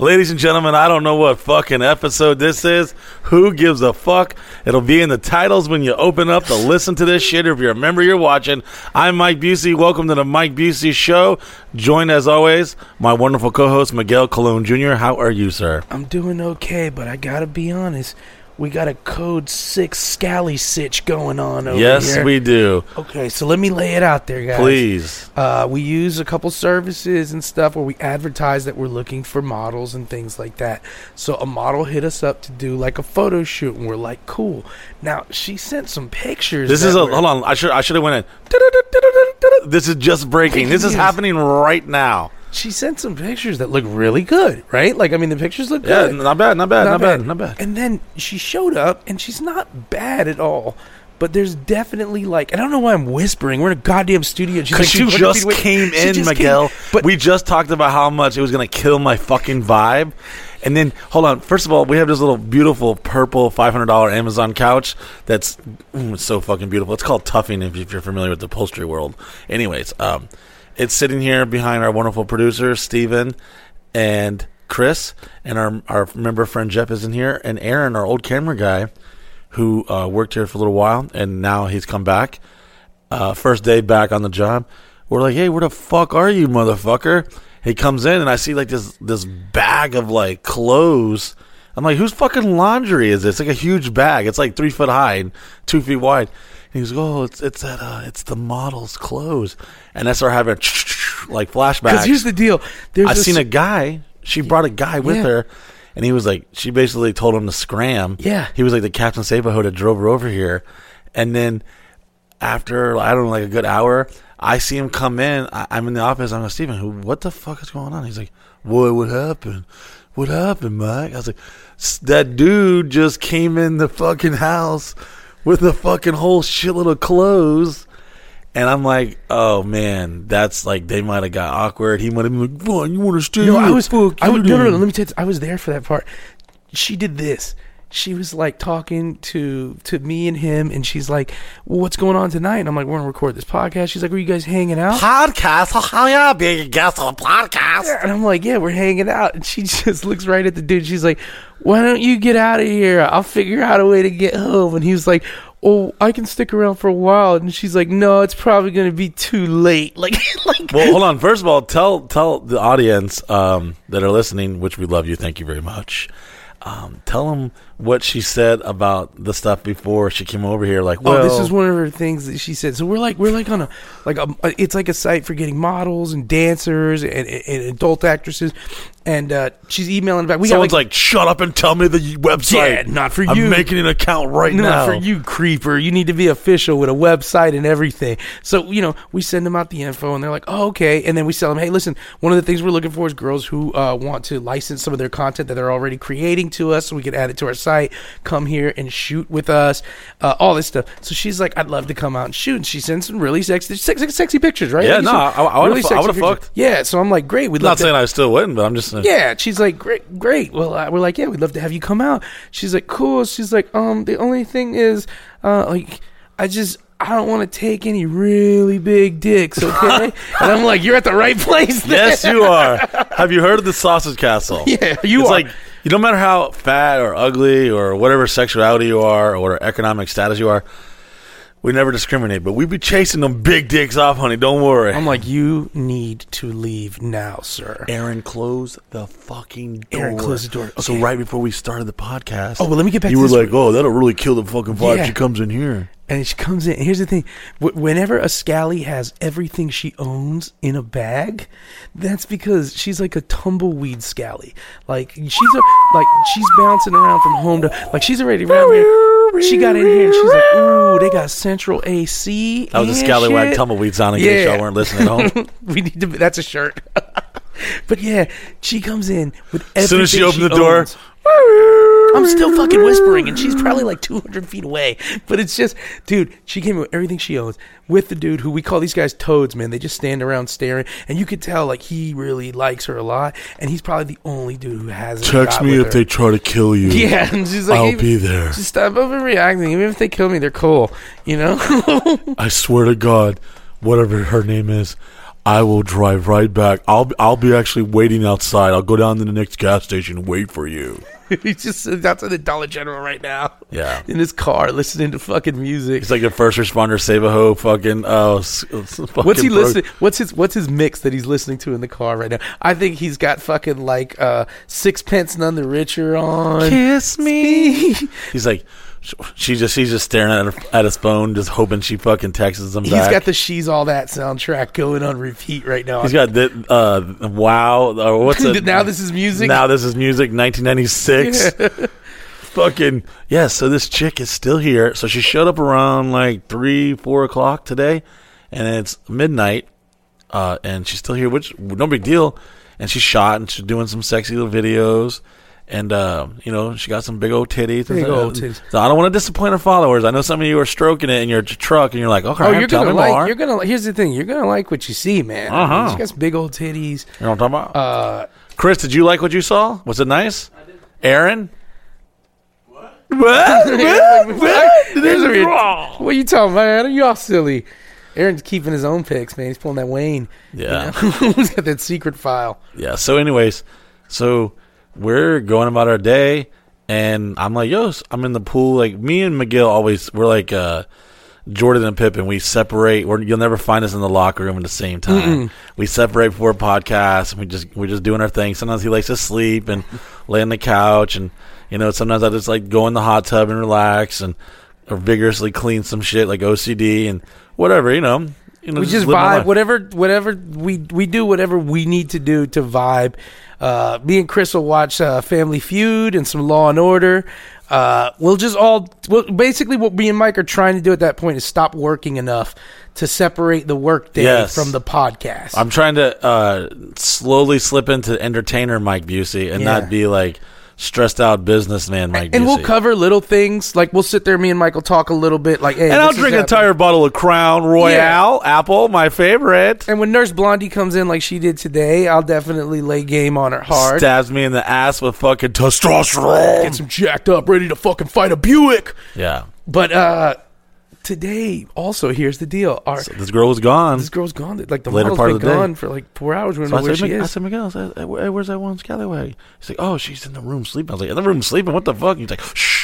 Ladies and gentlemen, I don't know what fucking episode this is. Who gives a fuck? It'll be in the titles when you open up to listen to this shit. Or if you're a member, you're watching, I'm Mike Busey. Welcome to the Mike Busey Show. Joined as always, my wonderful co-host Miguel Colon Jr. How are you, sir? I'm doing okay, but I gotta be honest. We got a code six scally sitch going on over yes, here. we do. Okay, so let me lay it out there, guys. Please. Uh, we use a couple services and stuff where we advertise that we're looking for models and things like that. So a model hit us up to do like a photo shoot, and we're like, cool. Now she sent some pictures. This is a hold on. I should I should have went in. This is just breaking. This is happening right now. She sent some pictures that look really good, right? Like, I mean, the pictures look Yeah, good. not bad, not bad, not, bad. not bad. And then she showed up, and she's not bad at all. But there's definitely like, I don't know why I'm whispering. We're in a goddamn studio. Because like she just came in, just came- Miguel. but we just talked about how much it was going to kill my fucking vibe. And then, hold on. First of all, we have this little beautiful purple $500 Amazon couch that's mm, so fucking beautiful. It's called Tufting if, if you're familiar with the upholstery world. Anyways, um, it's sitting here behind our wonderful producers, Steven and Chris. And our, our member friend Jeff is in here. And Aaron, our old camera guy, who uh, worked here for a little while. And now he's come back uh, first day back on the job. We're like, hey, where the fuck are you, motherfucker? He comes in and I see like this this bag of like clothes. I'm like, whose fucking laundry is this? It's like a huge bag. It's like three foot high and two feet wide. He goes, oh, it's it's that uh, it's the model's clothes. And I start having like flashbacks. Because here's the deal. There's I this- seen a guy. She brought a guy with Yeah. her, and he was like, she basically told him to scram. Yeah. he was like the Captain Sabaho that drove her over here, and then after I don't know, like a good hour, I see him come in. I, I'm in the office. I'm like, Steven, who? What the fuck is going on? He's like, What? What happened? What happened, Mike? I was like, "S- That dude just came in the fucking house with a fucking whole shitload of clothes. And I'm like, oh man, that's like they might have got awkward. He might have been like, "Fine, you want to stay?" No? I was. I was no, no, no. Let me tell you. I was there for that part. She did this. She was like talking to to me and him, and she's like, well, "What's going on tonight?" And I'm like, "We're gonna record this podcast." She's like, "Are you guys hanging out?" podcast. How yeah, being a guest on a podcast. And I'm like, "Yeah, we're hanging out." And she just looks right at the dude. She's like, "Why don't you get out of here? I'll figure out a way to get home." And he was like. Oh, I can stick around for a while, and she's like, "No, it's probably gonna be too late." Like, like, Well, hold on. First of all, tell tell the audience um, that are listening, which we love you. Thank you very much. Um, tell them what she said about the stuff before she came over here. Like, well, oh, this is one of her things that she said. So we're like, we're like on a, like a, it's like a site for getting models and dancers and, and adult actresses, and uh, she's emailing back. We someone's got like, "Shut up and tell me the website." Yeah, not for you. I'm making an account right no, now for you, creeper. You need to be official with a website and everything. So, you know, we send them out the info and they're like, oh, okay. And then we tell them, hey, listen, one of the things we're looking for is girls who uh, want to license some of their content that they're already creating to us so we can add it to our site, come here and shoot with us, uh, all this stuff. So she's like, I'd love to come out and shoot. And she sends some really sexy, sexy, sexy pictures, right? Yeah, Like, no, I- I fu- I sexy would've pictures. fucked. Yeah, so I'm like, great. We'd not love to- saying I still wouldn't, but I'm just uh, yeah, she's like, great, great. Well, uh, we're like, yeah, we'd love to have you come out. She's like, cool. She's like, um, the only thing is, uh, like, I just, I don't want to take any really big dicks, okay? and I'm like, you're at the right place. There. Yes, you are. Have you heard of the Sausage Castle? Yeah, you it's are. like you no matter how fat or ugly or whatever sexuality you are or whatever economic status you are, we never discriminate. But we be chasing them big dicks off, honey. Don't worry. I'm like, you need to leave now, sir. Aaron, close the fucking door. Aaron, close the door. So right before we started the podcast, Oh, well, let me get back You to were like, "Oh, that'll really kill the fucking vibe." Yeah. She comes in here. And she comes in. Here's the thing: whenever a scally has everything she owns in a bag, that's because she's like a tumbleweed scally. Like she's a, like she's bouncing around from home to like she's already around here. She got in here and she's like, "Ooh, they got central AC." That was a scallywag shit." tumbleweed sound in case y'all weren't listening at home. we need to. That's a shirt. but yeah, she comes in with everything. As soon as she opened the door, owns. I'm still fucking whispering, and she's probably like 200 feet away. But it's just, dude, she came with everything she owns with the dude who we call these guys toads, man. They just stand around staring, and you could tell like he really likes her a lot, and he's probably the only dude who hasn't. text me if her. they try to kill you. Yeah, and she's like, I'll even- be there. Just stop overreacting. Even if they kill me, they're cool. You know? I swear to God, whatever her name is, I will drive right back. I'll be- I'll be actually waiting outside. I'll go down to the next gas station and wait for you. He's just sitting outside the Dollar General right now. Yeah. In his car, listening to fucking music. He's like a first responder, save a hoe. Fucking oh, fucking What's he bro- listening? What's his What's his mix that he's listening to in the car right now? I think he's got fucking like uh, Sixpence None the Richer on. Kiss me. He's like, she just he's just staring at her, at his phone, just hoping she fucking texts him He's back. got the "She's All That" soundtrack going on repeat right now. He's got the uh, wow or what's it? now this is music. Now this is music. 1996. Fucking yeah. So this chick is still here. So she showed up around like three, four o'clock today, and it's midnight, uh, and she's still here, which no big deal. And she's shot, and she's doing some sexy little videos. And uh, you know she got some big old titties. Big old titties. So I don't want to disappoint her followers. I know some of you are stroking it in your truck, and you're like, "Okay, Oh, you're tell gonna me like. more." You're gonna. Here's the thing. You're gonna like what you see, man. Uh-huh. She's got some big old titties. You know what I'm talking about? Uh, Chris, did you like what you saw? Was it nice? Aaron? What? What? There's a weird- what are you talking about? man? Y'all silly. Aaron's keeping his own pics, man. He's pulling that Wayne. Yeah. You know? He's got that secret file. Yeah. So, anyways, so we're going about our day, and I'm like, yo, I'm in the pool. Like, me and McGill always, we're like, uh, Jordan and Pippen, we separate. We're, you'll never find us in the locker room at the same time. We separate before podcasts. And we just we're just doing our thing. Sometimes he likes to sleep and lay on the couch, and you know sometimes I just like go in the hot tub and relax and or vigorously clean some shit like OCD and whatever. You know, you know we just my vibe whatever whatever we we do whatever we need to do to vibe uh me and chris will watch uh family feud and some law and order uh we'll just all well basically what me and mike are trying to do at that point is stop working enough to separate the work day Yes. from the podcast I'm trying to uh, slowly slip into entertainer Mike Busey and Yeah. not be like stressed out businessman Mike and Busey. we'll cover little things like we'll sit there me and michael talk a little bit like hey and I'll drink an entire bottle of Crown Royal apple, my favorite. and when nurse blondie comes in like she did today i'll definitely lay game on her hard Stabs me in the ass with fucking testosterone. get some jacked up ready to fucking fight a buick yeah, But uh today, also here's the deal: our this girl was gone. this girl's gone. Like the Later model's part been of the day. gone for like four hours. We don't So know I where said, she "Mc- I is. said, Miguel, I said, "Hey, where- where's that one scallywag? He's like, oh, she's in the room sleeping. I was like, in the room sleeping? What the fuck? He's like, shh.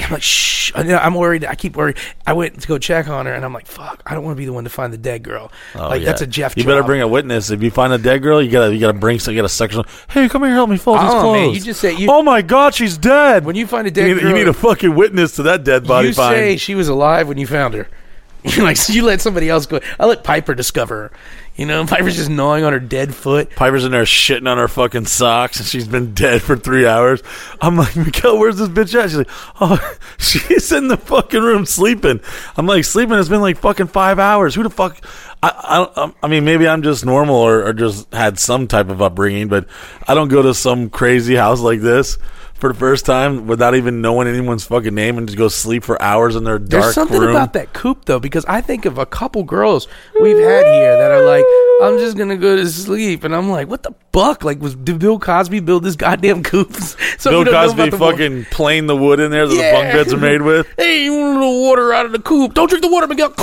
I'm like, shh. I I'm worried. I keep worried. I went to go check on her, and I'm like, fuck. I don't want to be the one to find the dead girl. Oh, like yeah. that's a Jeff. You better bring a witness. If you find a dead girl, you gotta you gotta bring some. You gotta section. Hey, come here, help me fold these Oh, clothes. man, you just say- you- oh my god, she's dead. when you find a you dead need, girl. you need a fucking witness to that dead body you find. say she was alive when you found her. You're like so you let somebody else go. I let Piper discover her. You know, Piper's just gnawing on her dead foot. Piper's in there shitting on her fucking socks, and she's been dead for three hours. I'm like, Mikkel, where's this bitch at? She's like, oh, she's in the fucking room sleeping. I'm like, sleeping has been like fucking five hours. Who the fuck? I, I, um, I mean, maybe I'm just normal or, or just had some type of upbringing, but I don't go to some crazy house like this for the first time without even knowing anyone's fucking name and just go sleep for hours in their dark There's something room. about that coop though, because I think of a couple girls we've had here that are like, I'm just gonna go to sleep, and I'm like, what the fuck? Like, was did Bill Cosby build this goddamn coop? so Bill know Cosby about the wa- fucking playing the wood in there that Yeah. the bunk beds are made with. Hey, you want a little water out of the coop? Don't drink the water, Miguel.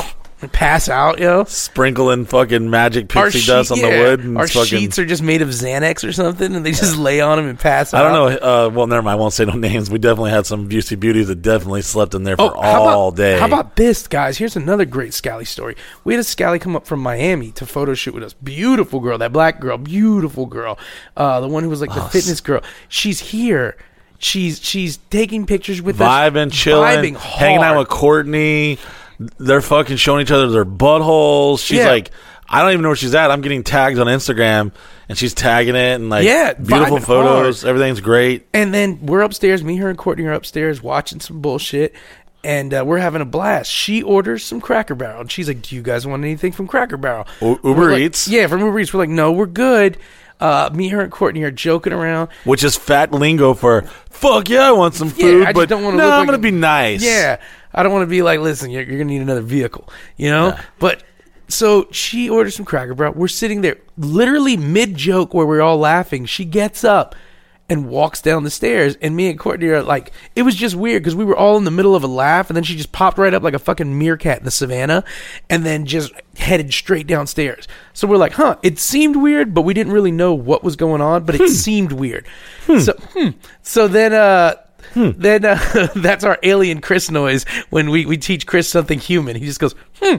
Pass out, yo. sprinkling fucking magic pixie dust on the yeah, wood. And Our fucking, sheets are just made of Xanax or something, and they just lay on them and pass out. I out. don't know. Uh, well, never mind. I won't say no names. We definitely had some Busey beauties that definitely slept in there for Oh, how all about, day. How about this, guys? Here's another great Scally story. We had a Scally come up from Miami to photo shoot with us. Beautiful girl, that black girl, beautiful girl. Uh, the one who was like the fitness girl. She's here. She's she's taking pictures with us, vibing, chilling, vibing hanging out hard. with Courtney? They're fucking showing each other their buttholes. She's Yeah. like, I don't even know where she's at. I'm getting tagged on Instagram, and she's tagging it and like, Yeah, beautiful vibing photos. Everything's great. And then we're upstairs. Me, her, and Courtney are upstairs watching some bullshit, and uh, we're having a blast. She orders some Cracker Barrel, and she's like, "Do you guys want anything from Cracker Barrel?" U- We're Uber like- Eats? Yeah, from Uber Eats. We're like, "No, we're good." Uh, me, her, and Courtney are joking around. Which is fat lingo for fuck yeah, I want some Yeah, food, I just but don't wanna no, look I'm like gonna a- be nice. Yeah, I don't want to be like, listen, you're, you're gonna need another vehicle, you know. Yeah. But so she orders some Cracker Barrel. We're sitting there, literally mid joke, where we're all laughing. She gets up and walks down the stairs. And me and Courtney are like, it was just weird because we were all in the middle of a laugh, and then she just popped right up like a fucking meerkat in the savannah, and then just headed straight downstairs. So we're like, huh? It seemed weird, but we didn't really know what was going on, but it seemed weird. So, hmm. so then, uh. Then uh, that's our alien Chris noise when we, we teach Chris something human. He just goes, hmm,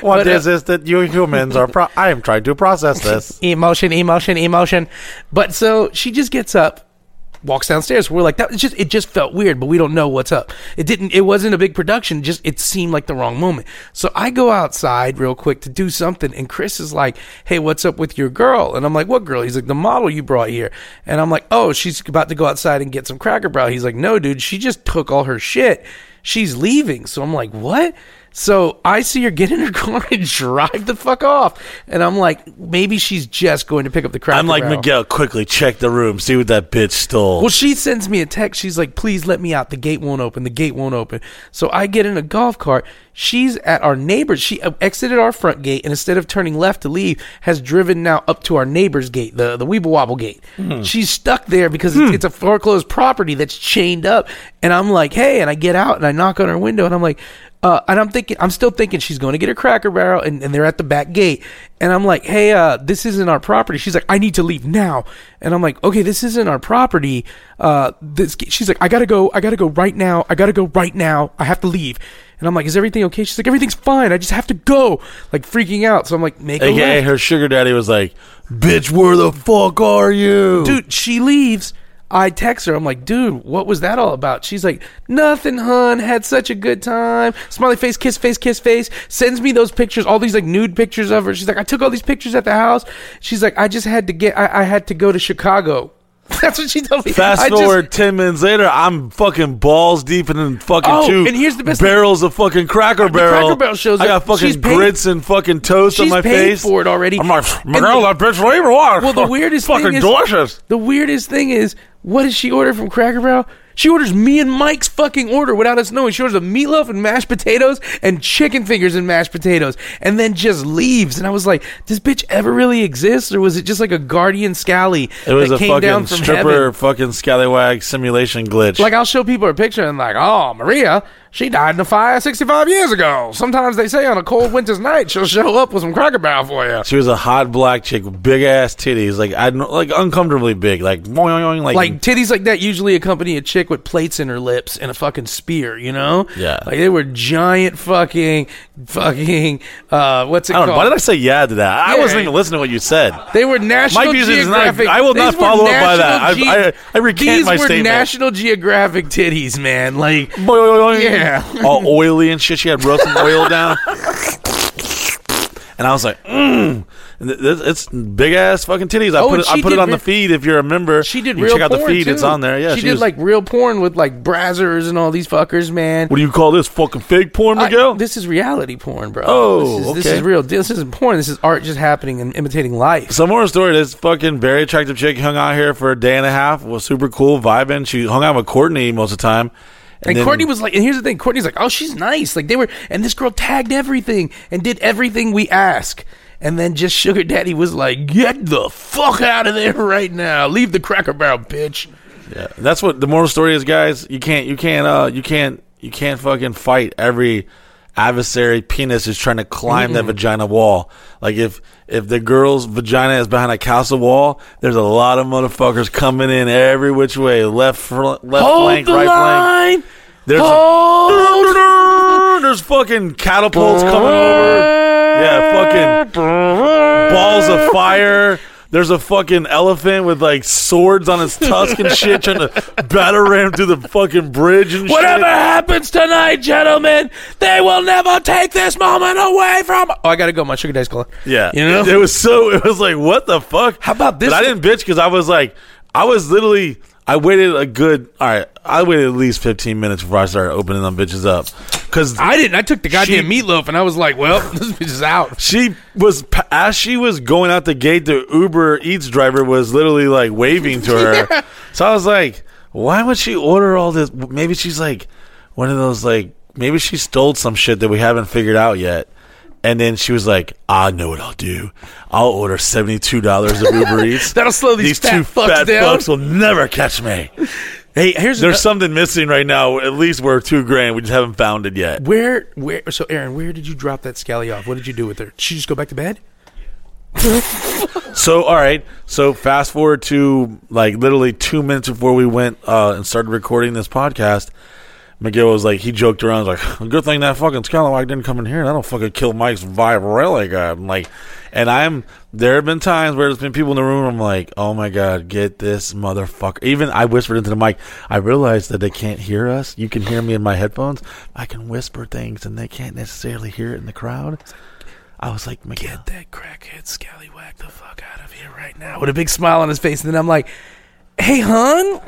What But, is uh, this that you humans are? Pro- I am trying to process this. emotion, emotion, emotion. But so she just gets up, walks downstairs. We're like, that just it just felt weird, but we don't know what's up. It didn't it wasn't a big production, just it seemed like the wrong moment. So I go outside real quick to do something, and Chris is like, Hey, what's up with your girl? And I'm like, What girl? He's like, The model you brought here. And I'm like, Oh, she's about to go outside and get some cracker barrel. He's like, No, dude, she just took all her shit. She's leaving. So I'm like, What? So I see her get in her car and drive the fuck off, and I'm like, maybe she's just going to pick up the cracker I'm like barrel. Miguel. Quickly check the room. See what that bitch stole. Well, she sends me a text. She's like, please let me out. The gate won't open. The gate won't open. So I get in a golf cart. She's at our neighbor's. She uh, exited our front gate and instead of turning left to leave, has driven now up to our neighbor's gate, the, the Weeble Wobble gate. She's stuck there because it's, it's a foreclosed property that's chained up. And I'm like, hey, and I get out and I knock on her window and I'm like, uh, and I'm thinking, I'm still thinking she's going to get a cracker barrel, and, and they're at the back gate. And I'm like, hey, uh, this isn't our property. She's like, I need to leave now. And I'm like, okay, this isn't our property. Uh, this, she's like, I gotta go. I gotta go right now. I gotta go right now. I have to leave. And I'm like, is everything okay? She's like, everything's fine. I just have to go. Like freaking out. So I'm like, make a AKA left. her sugar daddy was like, "Bitch, where the fuck are you, dude she leaves i text her. I'm like dude what was that all about? She's like nothing hun. Had such a good time. Smiley face kiss face kiss face. Sends me those pictures all these like nude pictures of her. She's like i took all these pictures at the house. She's like i just had to get i, I had to go to chicago that's what she told me Fast I just- forward ten minutes later, I'm fucking balls deep in fucking Oh, two and here's the best thing. barrels of fucking Cracker Barrel. Cracker Barrel shows I got fucking paid- grits and fucking toast on my paid face for it already. I'm like, Miguel, the- that bitch leave or what? Well, the weirdest fucking thing is delicious. The weirdest thing is, what did she order from Cracker Barrel? She orders me and Mike's fucking order without us knowing. She orders a meatloaf and mashed potatoes and chicken fingers and mashed potatoes, and then just leaves. And I was like, "Does bitch ever really exist, or was it just like a guardian scally It was that a came fucking stripper heaven?" fucking scallywag simulation glitch. Like I'll show people her picture and like, oh Maria, she died in a fire 65 years ago. Sometimes they say on a cold winter's night she'll show up with some Cracker Barrel for you. she was a hot black chick with big ass titties, like I like uncomfortably big, like boing, like, like titties like that usually accompany a chick with plates in her lips and a fucking spear, you know? Yeah. Like they were giant fucking fucking uh what's it I don't know. called? Why did I say yeah to that? I Yeah. wasn't even listening to what you said. they were National My music is not- I will not follow up by that. National I- I- I recant these my were statement. National Geographic titties, man. Like Boing, boing, boing. Yeah. all oily and shit. She had roasted oil down, and I was like, mm. And th- th- it's big ass fucking titties. I Oh, put and it, I she put it did on the re- feed. If you're a member, she did you real check out the porn, feed. too. It's on there. Yeah, she, she, did was- like real porn with like brazzers and all these fuckers, man. What do you call this? Fucking fake porn, I- Miguel? this is reality porn, bro. Oh, this is, this okay. is real. This isn't porn. This is art just happening and imitating life. Some more story. This fucking very attractive chick hung out here for a day and a half. Was super cool, vibing. She hung out with Courtney most of the time. And, then- Courtney was like, and here's the thing: Courtney's like, oh, she's nice. Like they were, and this girl tagged everything and did everything we ask. And then just Sugar Daddy was like, get the fuck out of there right now. Leave the Cracker Barrel, bitch. Yeah, that's what the moral story is, guys. You can't, you can't, uh, you can't, you can't fucking fight every adversary penis is trying to climb that mm. vagina wall. Like if if the girl's vagina is behind a castle wall, there's a lot of motherfuckers coming in every which way, left fl- left Hold flank, right line. flank. There's Hold. there's fucking catapults coming over. Yeah, fucking balls of fire. There's a fucking elephant with like swords on its tusk and shit, trying to batter ram through the fucking bridge and Whatever shit. happens tonight, gentlemen, they will never take this moment away from. Oh, I gotta go. My Sugar Daddy's calling. Yeah, you know. it, was so. It was like, what the fuck? How about this But I didn't bitch because I was like, I was literally. I waited a good. All right, I waited at least 15 minutes before I started opening them bitches up because I didn't. I took the goddamn She- meatloaf and I was like, well, this bitch is out. She was as she was going out the gate. The Uber Eats driver was literally like waving to her. Yeah. So I was like, "Why would she order all this? Maybe she's like one of those like maybe she stole some shit that we haven't figured out yet." And then she was like, "I know what I'll do. I'll order seventy two dollars of Uber Eats. That'll slow these, fat two fucks fat down. fucks will never catch me. Hey, here's There's a, something missing right now. At least worth two grand. We just haven't found it yet. where where. So, Aaron, where did you drop that scally off? What did you do with her? Did she just go back to bed? So all right. So fast forward to like literally two minutes before we went uh, and started recording this podcast. McGill was like, he joked around, was like, good thing that fucking Scallywag didn't come in here. That'll fucking kill Mike's vibe really good. I'm like, and I'm, there have been times where there's been people in the room, I'm like, oh my God, get this motherfucker. Even I whispered into the mic, I realized that they can't hear us. You can hear me in my headphones. I can whisper things and they can't necessarily hear it in the crowd. I was like, McGill. Get that crackhead scallywag the fuck out of here right now with a big smile on his face. And then I'm like, hey, hon.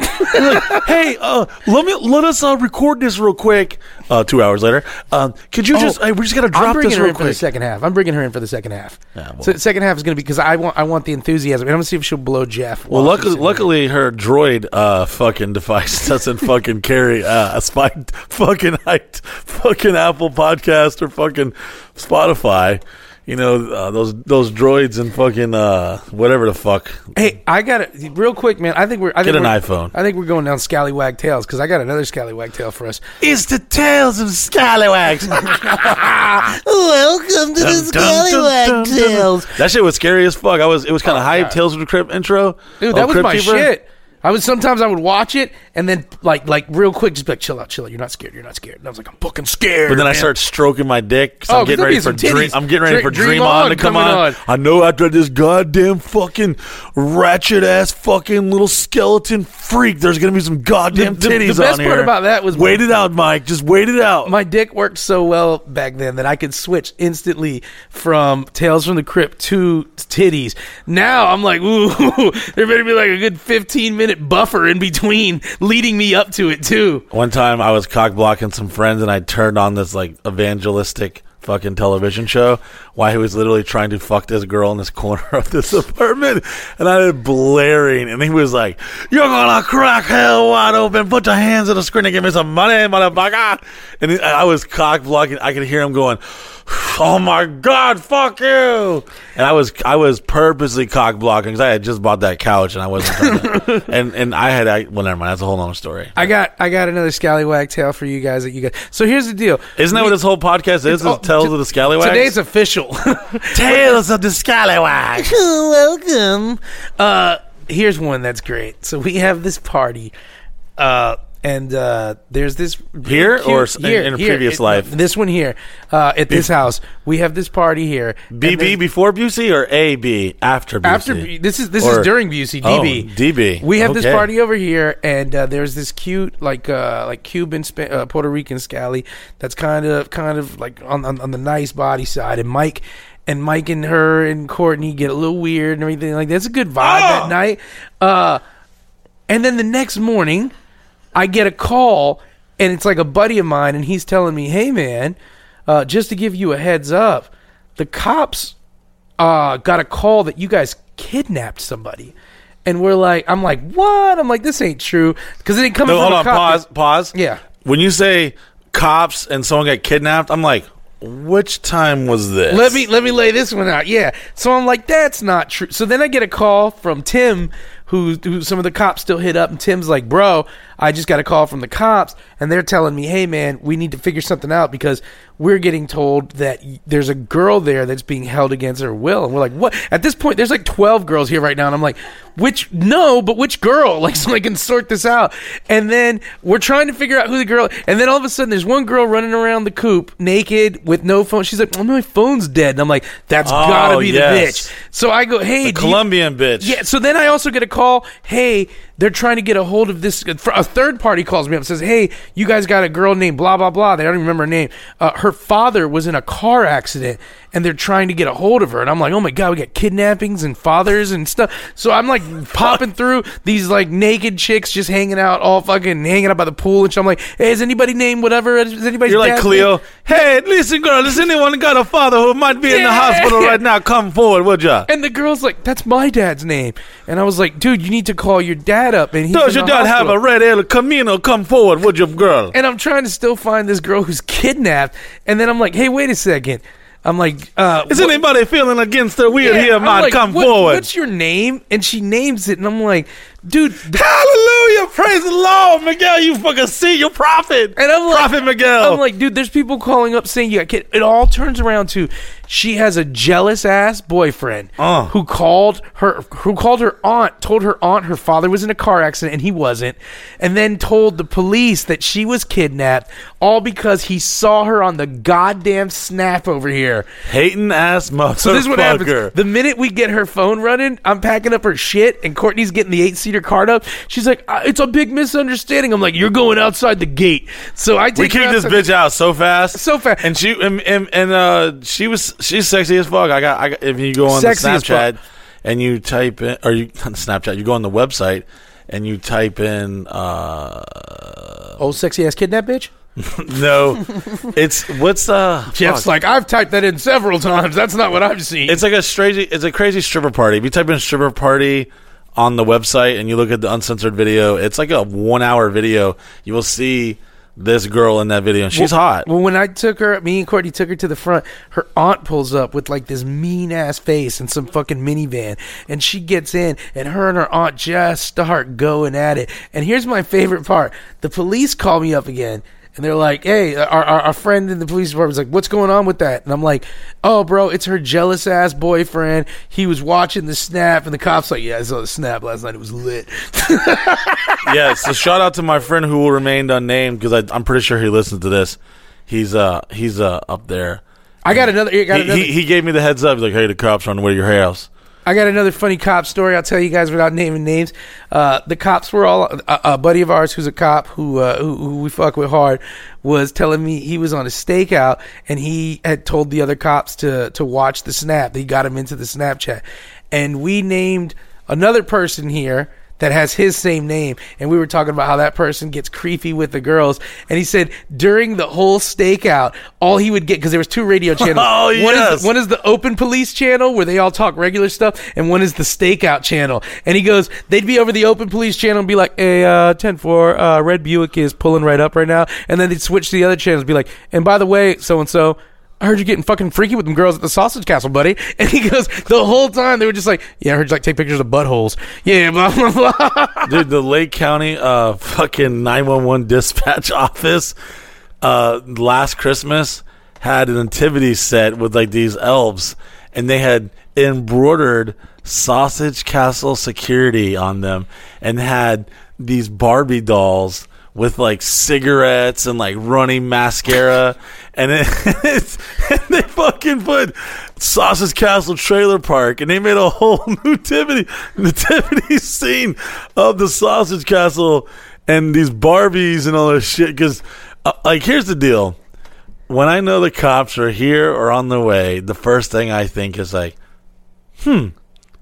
hey, uh, let me let us uh, record this real quick. Uh, two hours later, um, could you just? Oh, Hey, we just gotta I'm drop bringing this her real in for the quick. second half. I'm bringing her in for the second half. Yeah, well- so the second half is going to be because I want I want the enthusiasm. And I'm going to see if she'll blow Jeff. Well, luckily, luckily, her droid uh, fucking device doesn't fucking carry uh, a spy, fucking fucking Apple Podcast or fucking Spotify. You know uh, those those droids and fucking uh, whatever the fuck. Hey, I got it real quick, man. I think we're I Get think an we're- iPhone. I think we're going down scallywag tails because I got another scallywag tail for us. It's the tales of Scallywags. Welcome to Dun, dun, dun, dun, dun. That shit was scary as fuck. I was. It was kind of hype. Tales of the Crypt intro. Dude, Oh, that was Crypt my Keeper. shit. I would sometimes I would watch it and then like like real quick just be like chill out, chill out. You're not scared. You're not scared. And I was like I'm fucking scared. But then I man. start stroking my dick. 'cause Oh, I'm 'cause getting there'll ready be for some dream. titties. I'm getting ready Dream- for Dream Dream, On On to come coming on. on. I know after this goddamn fucking ratchet ass fucking little skeleton freak, there's gonna be some goddamn The- the- the titties best on part about that was- wait it out, Mike. Just wait it out. my dick worked so well back then that I could switch instantly from Tales from the Crypt to titties. Now I'm like, ooh, there better be like a good 15 minute buffer in between leading me up to it too. One time I was cock blocking some friends and I turned on this like evangelistic fucking television show while he was literally trying to fuck this girl in this corner of this apartment and I had blaring and he was like, You're gonna crack hell wide open, put your hands on the screen and give me some money, motherfucker. And I was cock blocking. I could hear him going Oh my God! Fuck you! And I was I was purposely cock blocking because I had just bought that couch and I wasn't. And and I had I well never mind that's a whole nother story. I got I got another scallywag tale for you guys that you guys. So here's the deal. Isn't that what this whole podcast is? Oh, Tales t- of the Scallywags? Today's official. Tales of the Scallywags. Welcome. Uh, here's one that's great. So we have this party, uh, and uh, there's this Here cute- or s- in- in a previous It- life? This one here, uh, at this house, we have this party here. and BB then- before Busey or AB after Busey? after Bu- this is this Or- is during Busey Oh, DB DB. We have this party over here, and uh, there's this cute like uh, like Cuban Spa- uh, Puerto Rican scally that's kind of kind of like on, on on the nice body side, and Mike. And Mike and her and Courtney get a little weird and everything like that's a good vibe Oh! that night. Uh, and then the next morning, I get a call, and it's like a buddy of mine, and he's telling me, "Hey, man, uh, just to give you a heads up, the cops uh, got a call that you guys kidnapped somebody." And we're like, I'm like, what? I'm like, this ain't true because it ain't coming No, hold on. Pause. Pause. Yeah. When you say cops and someone got kidnapped, I'm like, which time was this? Let me let me lay this one out. Yeah. So I'm like, that's not true. So then I get a call from Tim, who, who some of the cops still hit up, and Tim's like, bro, I just got a call from the cops, and they're telling me, hey man, we need to figure something out because we're getting told that there's a girl there that's being held against her will, and we're like, what? At this point, there's like 12 girls here right now, and I'm like, which no, but which girl? Like, so I can sort this out. And then we're trying to figure out who the girl. And then all of a sudden, there's one girl running around the coop naked with no phone. She's like, oh, my phone's dead. And I'm like, that's Oh, gotta be yes. the bitch. So I go, hey, do you- Colombian bitch. yeah. So then I also get a call. Hey, they're trying to get a hold of this. A third party calls me up and says, "Hey, you guys got a girl named blah blah blah." They don't even remember her name. Uh, her father was in a car accident, and they're trying to get a hold of her. And I'm like, "Oh my god, we got kidnappings and fathers and stuff." So I'm like popping through these like naked chicks just hanging out, all fucking hanging out by the pool. And so I'm like, "Hey, is anybody named whatever? Is anybody?" You're like Cleo. Hey, listen, girl. Does anyone got a father who might be in the hospital right now? Come forward, would ya? And the girl's like, "That's my dad's name." And I was like, "Dude, you need to call your dad up." And he's Does your dad have a red El Camino? Come forward, would you, girl? and I'm trying to still find this girl who's kidnapped. And then I'm like, hey, wait a second. I'm like, uh, Is what- anybody feeling against their will yeah, here, man? like, come what- forward. What's your name? And she names it, and I'm like, dude. Hallelujah! Praise the Lord, Miguel. You fucking see your prophet. And I'm like, Prophet Miguel. I'm like, dude, there's people calling up saying you got kid. It all turns around to she has a jealous ass boyfriend Uh. who called her, who called her aunt, told her aunt her father was in a car accident and he wasn't, and then told the police that she was kidnapped, all because he saw her on the goddamn snap over here. hating ass motherfucker. So this is what happens. The minute we get her phone running, I'm packing up her shit, and Courtney's getting the eight seater cart up. She's like, "Uh, "It's a big misunderstanding." I'm like, "You're going outside the gate." So I take we her kicked this outside- bitch out so fast, So fast. and she and and, and uh, she was she's sexy as fuck. I got I got, if you go on Sexy the. Snapchat and you type in or you on Snapchat, you go on the website and you type in uh Oh, sexy ass kidnap bitch. no, it's what's uh Jeff's fuck. like, I've typed that in several times. That's not what I've seen. It's like a crazy. It's a crazy stripper party. If you type in stripper party on the website and you look at the uncensored video, it's like a one-hour video. You will see this girl in that video, and she's hot. Well, when I took her, me and Courtney took her to the front. Her aunt pulls up with like this mean ass face and some fucking minivan, and she gets in, and her and her aunt just start going at it. And here's my favorite part: the police call me up again. And they're like, "Hey, our, our, our friend in the police department's like, what's going on with that?" And I'm like, "Oh, bro, it's her jealous ass boyfriend. He was watching the snap, and the cops like, yeah, I saw the snap last night. It was lit." yeah. So shout out to my friend who will remain unnamed because I'm pretty sure he listens to this. He's uh he's uh up there. I got another. Got He, another. he, he gave me the heads up. He's like, "Hey, the cops are on the way to your house." I got another funny cop story. I'll tell you guys without naming names. Uh, the cops were all a, a buddy of ours who's a cop who, uh, who who we fuck with hard was telling me he was on a stakeout and he had told the other cops to to watch the snap. He got him into the Snapchat, and we named another person here that has his same name and we were talking about how that person gets creepy with the girls and he said during the whole stakeout all he would get because there was two radio channels Oh, one yes. is one is the open police channel where they all talk regular stuff, and one is the stakeout channel. And he goes, they'd be over the open police channel and be like, hey, uh, 10 4, uh, Red Buick is pulling right up right now. And then they'd switch to the other channels and be like, and by the way, so and so, I heard you getting fucking freaky with them girls at the sausage castle, buddy. And he goes, the whole time they were just like, yeah, I heard you like take pictures of buttholes. Yeah, blah, blah, blah. Dude, the Lake County uh fucking 911 dispatch office uh last Christmas had a nativity set with like these elves and they had embroidered sausage castle security on them and had these Barbie dolls with like cigarettes and like running mascara. And, it, and they fucking put sausage castle trailer park and they made a whole nativity nativity scene of the sausage castle and these barbies and all this shit. Because uh, like here's the deal. When i know the cops are here or on the way the first thing i think is like hmm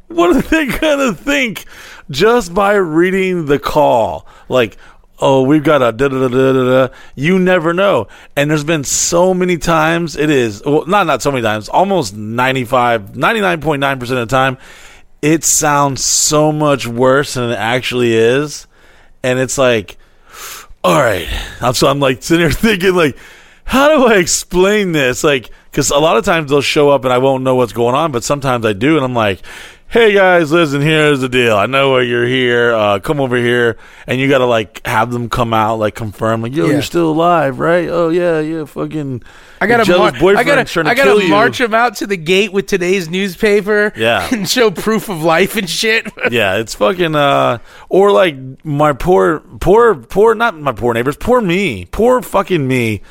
what are they gonna think just by reading the call? Like, oh, we've got a da da da da da. You never know. And there's been so many times it is well, not not so many times, almost 95, 99.9 percent of the time, it sounds so much worse than it actually is, and it's like, all right. I'm- So I'm like sitting here thinking like, how do I explain this? Like, because a lot of times they'll show up and I won't know what's going on, but sometimes I do, and I'm like, hey guys, listen, here's the deal. I know why you're here. Uh, come over here, and you got to like have them come out, like confirm, like, yo, Yeah. you're still alive, right? Oh yeah, yeah, fucking. I gotta, your jealous mar- I gotta, trying to I gotta kill you. march him out to the gate with today's newspaper, Yeah. and show proof of life and shit. yeah, it's fucking uh or like my poor poor poor not my poor neighbors, poor me. Poor fucking me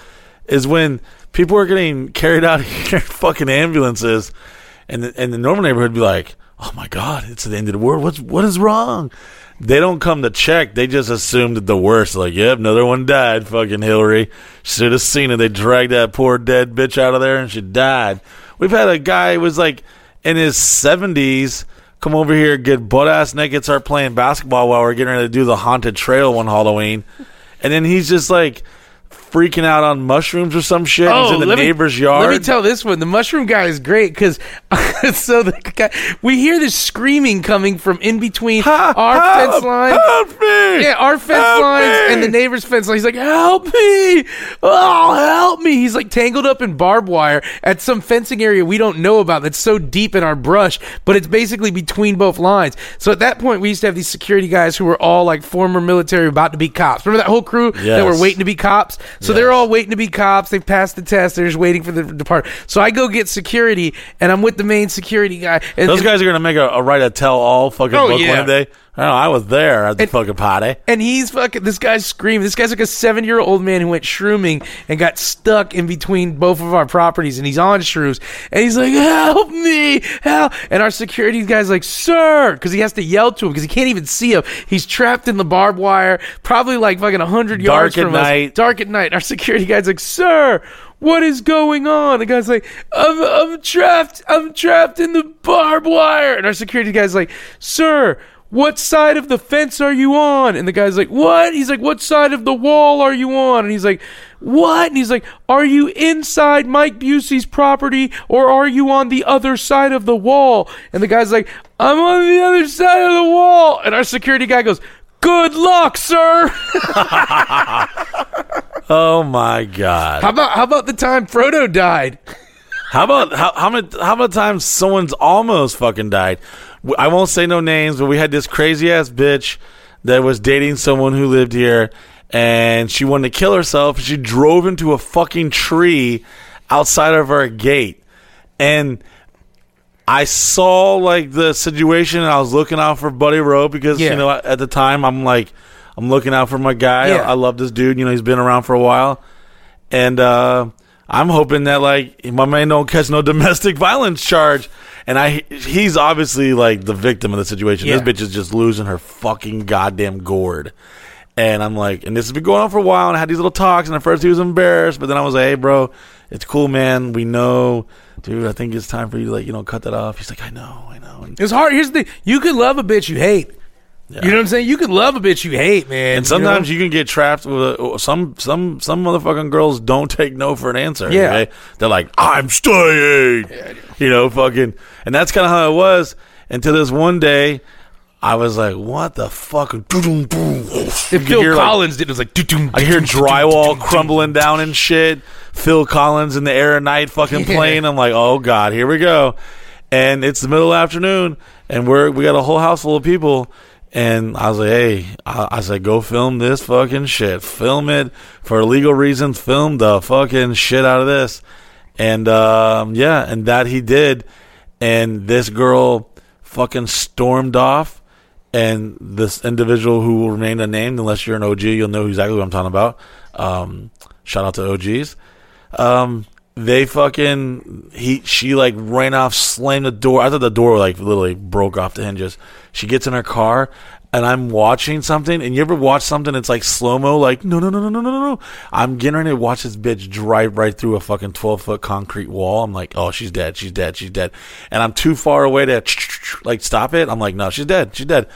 is when people are getting carried out in fucking ambulances and the, and the normal neighborhood would be like, "Oh my god, it's the end of the world. What's what is wrong?" They don't come to check. They just assume that the worst. Like, yep, another one died. Fucking Hillary. Should have seen it. They dragged that poor dead bitch out of there and she died. We've had a guy who was like in his 70s come over here, get butt ass naked, start playing basketball while we're getting ready to do the haunted trail one Halloween. And then he's just like freaking out on mushrooms or some shit. He's in oh, the Oh, let me- neighbor's yard. Let me tell this one. The mushroom guy is great because so the guy, we hear this screaming coming from in between Ha- our help, fence line. Help me! Yeah, our fence Help lines me! and the neighbor's fence line. He's like, "Help me! Oh, help me!" He's like tangled up in barbed wire at some fencing area we don't know about that's so deep in our brush, but it's basically between both lines. So at that point, we used to have these security guys who were all like former military, about to be cops. Remember that whole crew that Yes. were waiting to be cops? So they're all waiting to be cops. They've passed the test. They're just waiting for the department. So I go get security, and I'm with the main security guy. And, Those guys are gonna make a, a write a tell all fucking Oh, book yeah. one day. Oh, I was there at the And- fucking party. And he's fucking. This guy's screaming. This guy's like a seven-year-old man who went shrooming and got stuck in between both of our properties, and he's on shrooms. And he's like, "Help me, help!" And our security guy's like, "Sir," because he has to yell to him because he can't even see him. He's trapped in the barbed wire, probably like fucking hundred yards Dark at from us. night. Dark at night. Our security guy's like, "Sir." What is going on? The guy's like, I'm, I'm trapped. I'm trapped in the barbed wire. And our security guy's like, Sir, what side of the fence are you on? And the guy's like, What? He's like, What side of the wall are you on? And he's like, What? And he's like, Are you inside Mike Busey's property or are you on the other side of the wall? And the guy's like, I'm on the other side of the wall. And our security guy goes, Good luck, sir. Oh my god! How about how about the time Frodo died? How about how, how many how many times someone's almost fucking died? I won't say no names, but we had this crazy ass bitch that was dating someone who lived here, and she wanted to kill herself. She drove into a fucking tree outside of our gate, and I saw like the situation, and I was looking out for Buddy Rowe because Yeah. you know at the time I'm like I'm looking out for my guy. Yeah. I, I love this dude. You know he's been around for a while, and uh, I'm hoping that like my man don't catch no domestic violence charge. And I, he's obviously like the victim of the situation. Yeah. This bitch is just losing her fucking goddamn gourd. And I'm like, and this has been going on for a while. And I had these little talks. And at first he was embarrassed, but then I was like, hey, bro, it's cool, man. We know, dude. I think it's time for you to like, you know, cut that off. He's like, I know, I know. And, It's hard. Here's the thing: you can love a bitch you hate. You know what I'm saying? You can love a bitch you hate, man. and sometimes you can get trapped with a, some some some motherfucking girls don't take no for an answer. Yeah. okay? they're like, I'm staying. you know, fucking, and that's kind of how it was until this one day. I was like, "What the fuck?" if You Phil hear, like- Collins did, it was like, doo-doom, I hear drywall crumbling down and shit. Phil Collins in the air at night fucking Yeah. playing. I'm like, oh god, here we go. And it's the middle of the afternoon, and we're we got a whole house full of people. And I was like, hey, I, I said, go film this fucking shit. Film it for legal reasons. Film the fucking shit out of this. And um, yeah, and that he did. And this girl fucking stormed off and this individual who will remain unnamed, unless you're an OG, you'll know exactly what I'm talking about. Um, shout out to OGs. Um, they fucking he she like ran off, slammed the door. I thought the door like literally broke off the hinges. She gets in her car. And I'm watching something, and you ever watch something that's like slow mo, like no, no, no, no, no, no, no. I'm getting ready to watch this bitch drive right through a fucking 12 foot concrete wall. I'm like, oh, she's dead, she's dead, she's dead. And I'm too far away to like stop it. I'm like, no, she's dead, she's dead.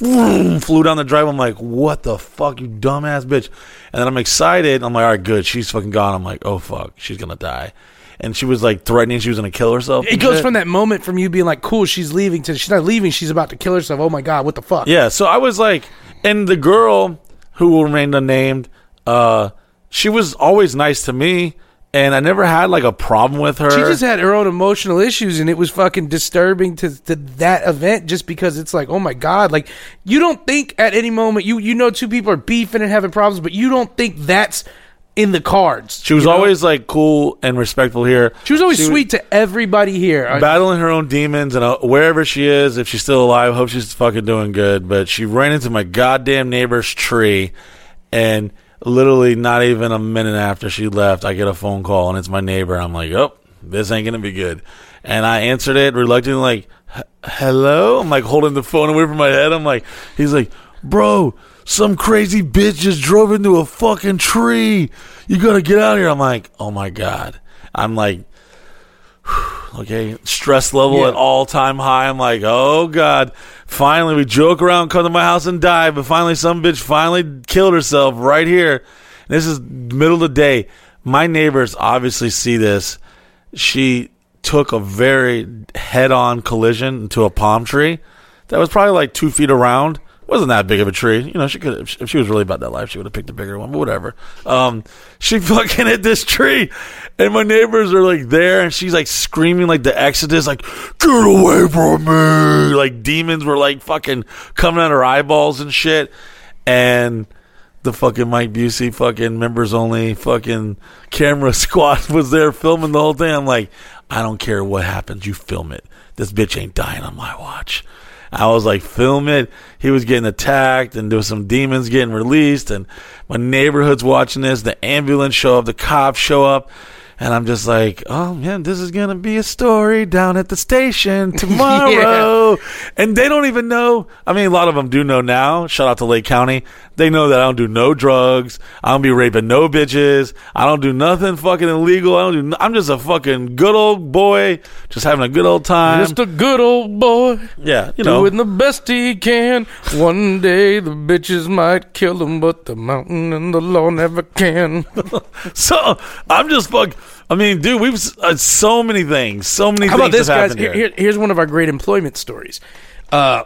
Flew down the drive. I'm like, what the fuck, you dumbass bitch. And then I'm excited. I'm like, all right, good. She's fucking gone. I'm like, oh fuck, she's gonna die. And she was like threatening she was gonna kill herself. It goes shit. from that moment from you being like, cool, she's leaving to she's not leaving, she's about to kill herself. Oh my god, what the fuck? Yeah, so I was like, and the girl who will remain unnamed, uh, she was always nice to me, and I never had like a problem with her. She just had her own emotional issues, and it was fucking disturbing to, to that event just because it's like, oh my god, like you don't think at any moment you you know two people are beefing and having problems, but you don't think that's in the cards. she was you know? always like cool and respectful here. she was always sweet to everybody here. Battling her own demons, and uh, wherever she is, if she's still alive, hope she's fucking doing good. But she ran into my goddamn neighbor's tree, and literally not even a minute after she left, I get a phone call, and it's my neighbor. I'm like, oh, this ain't gonna be good. And I answered it reluctantly, like, hello. I'm like holding the phone away from my head. I'm like, he's like, bro. Some crazy bitch just drove into a fucking tree. You gotta get out of here. I'm like, oh my god. I'm like, okay stress level Yeah. at all time high i'm like oh god finally we joke around come to my house and die but finally some bitch finally killed herself right here This is middle of the day. My neighbors obviously see this. She took a very head-on collision into a palm tree that was probably like two feet around. Wasn't that big of a tree. You know, she could if she was really about that life, she would have picked a bigger one. But whatever. Um, she fucking hit this tree, and my neighbors are like there, and she's like screaming like the Exodus, like "Get away from me!" Like demons were like fucking coming out her eyeballs and shit, and the fucking Mike Busey fucking members only fucking camera squad was there filming the whole thing. I'm like, I don't care what happens, you film it. This bitch ain't dying on my watch. I was like, film it. He was getting attacked, and there was some demons getting released, and my neighborhood's watching this. The ambulance show up, the cops show up, and I'm just like, oh man, this is gonna be a story down at the station tomorrow. And they don't even know. I mean, a lot of them do know now. Shout out to Lake County. They know that I don't do no drugs. I don't be raping no bitches. I don't do nothing fucking illegal. I don't do. I'm just a fucking good old boy, just having a good old time. Just a good old boy. yeah, you know. Doing the best he can. One day the bitches might kill him, but the mountain and the law never can. So I'm just fuck. I mean, dude, we've uh, so many things, so many How things about this, guys? Here, here. here- here's one of our great employment stories. Uh,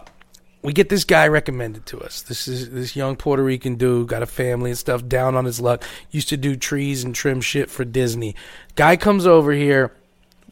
we get this guy recommended to us. This is this young Puerto Rican dude, got a family and stuff, down on his luck. Used to do trees and trim shit for Disney. Guy comes over here.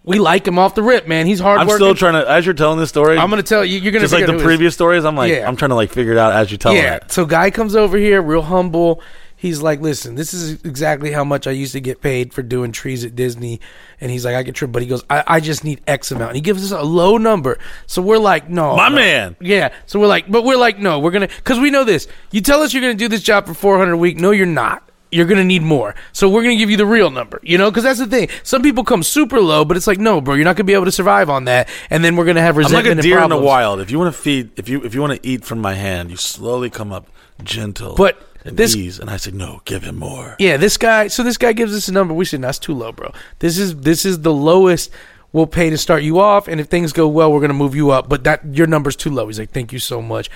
We like him off the rip, man. He's hard I'm still trying to, as you're telling this story, I'm gonna tell you. You're gonna just like the previous stories. I'm like, Yeah. I'm trying to like figure it out as you tell Yeah. it. So guy comes over here, real humble. He's like, listen, this is exactly how much I used to get paid for doing trees at Disney. And he's like, I get trim, but he goes, I, I just need X amount. And he gives us a low number. So we're like, no. My no. man. Yeah. So we're like, but we're like, no, we're gonna because we know this. You tell us you're gonna do this job for four hundred a week. No, you're not. You're gonna need more. So we're gonna give you the real number. You know, because that's the thing. Some people come super low, but it's like, no, bro, you're not gonna be able to survive on that. And then we're gonna have resentment. I'm like a deer in the wild. If you want to feed, if you if you want to eat from my hand, you slowly come up gentle, But and this- ease. And I said, no, give him more. Yeah, this guy. So this guy gives us a number. We said that's too low, bro. This is this is the lowest we'll pay to start you off, and if things go well, we're gonna move you up. But that your number's too low. He's like, thank you so much.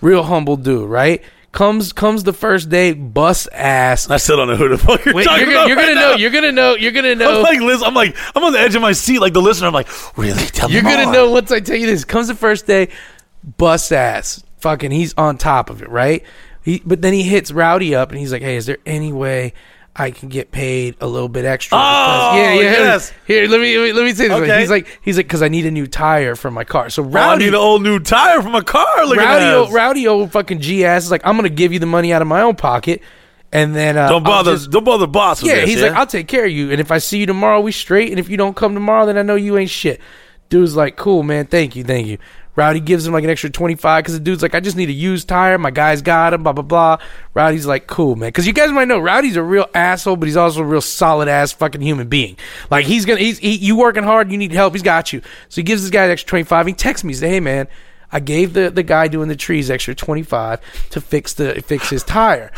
Real humble dude, right? Comes comes the first day, bust ass. I still don't know who the fuck you're Wait, talking you're, gonna, about. you're right gonna know. now. You're gonna know. You're gonna know. I'm like, Liz, I'm like, I'm on the edge of my seat, like the listener. I'm like, really? Tell me You're gonna more. know once I tell you this. Comes the first day, bust ass. Fucking, he's on top of it, right? He, but then he hits Rowdy up, and he's like, "Hey, is there any way I can get paid a little bit extra?" Oh, yeah, yeah. yes. Here, let me let me, let me say this. Okay. He's like, he's like, because I need a new tire for my car. So Oh, I Rowdy, need an old new tire for my car. Look Rowdy, at old. Rowdy, old fucking G ass is like, I'm gonna give you the money out of my own pocket, and then uh, Don't bother. just- don't bother, boss. With yeah, this, he's yeah? like, I'll take care of you. And if I see you tomorrow, we straight. And if you don't come tomorrow, then I know you ain't shit. Dude's like, cool, man. Thank you, thank you. Rowdy gives him like an extra 25 because the dude's like, I just need a used tire. My guy's got him, blah, blah, blah. Rowdy's like, cool, man. Because you guys might know, Rowdy's a real asshole, but he's also a real solid ass fucking human being. Like, he's going to, he's, he, you working hard, you need help, he's got you. So he gives this guy an extra 25. He texts me, he said, hey, man, I gave the, the guy doing the trees extra 25 to fix the fix his tire.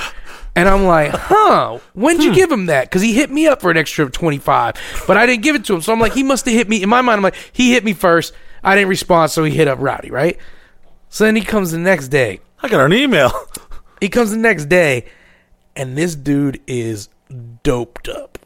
And I'm like, huh, when'd you hmm. give him that? Because he hit me up for an extra 25, but I didn't give it to him. So I'm like, he must have hit me. In my mind, I'm like, he hit me first. I didn't respond, so he hit up Rowdy, right? So then he comes the next day. I got an email. He comes the next day, and this dude is doped up.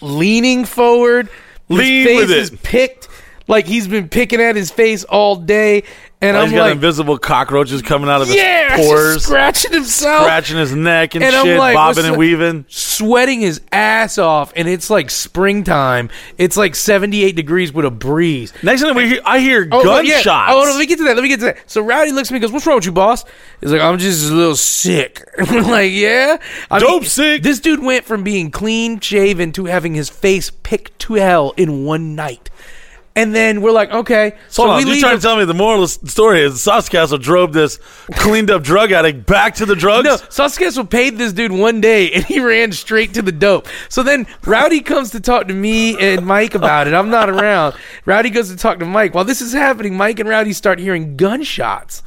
Leaning forward. His Lean face with it. is picked. Like he's been picking at his face all day. And oh, He's I'm got like, invisible cockroaches coming out of his yeah, pores, scratching himself. scratching his neck and, And shit, like, bobbing and weaving. sweating his ass off, and it's like springtime. It's like 78 degrees with a breeze. Next thing we hear, I hear oh, oh, yeah. gunshots. Oh, no, let me get to that. Let me get to that. So Rowdy looks at me and goes, What's wrong with you, boss? He's like, I'm just a little sick. I'm like, yeah. I Dope sick. This dude went from being clean shaven to having his face picked to hell in one night. And then we're like, okay. So Hold on, we you're trying to tell me the moral of the story is Sauce Castle drove this cleaned up drug addict back to the drugs? No, Sauce Castle paid this dude one day and he ran straight to the dope. So then Rowdy comes to talk to me and Mike about it. I'm not around. Rowdy goes to talk to Mike. While this is happening, Mike and Rowdy start hearing gunshots.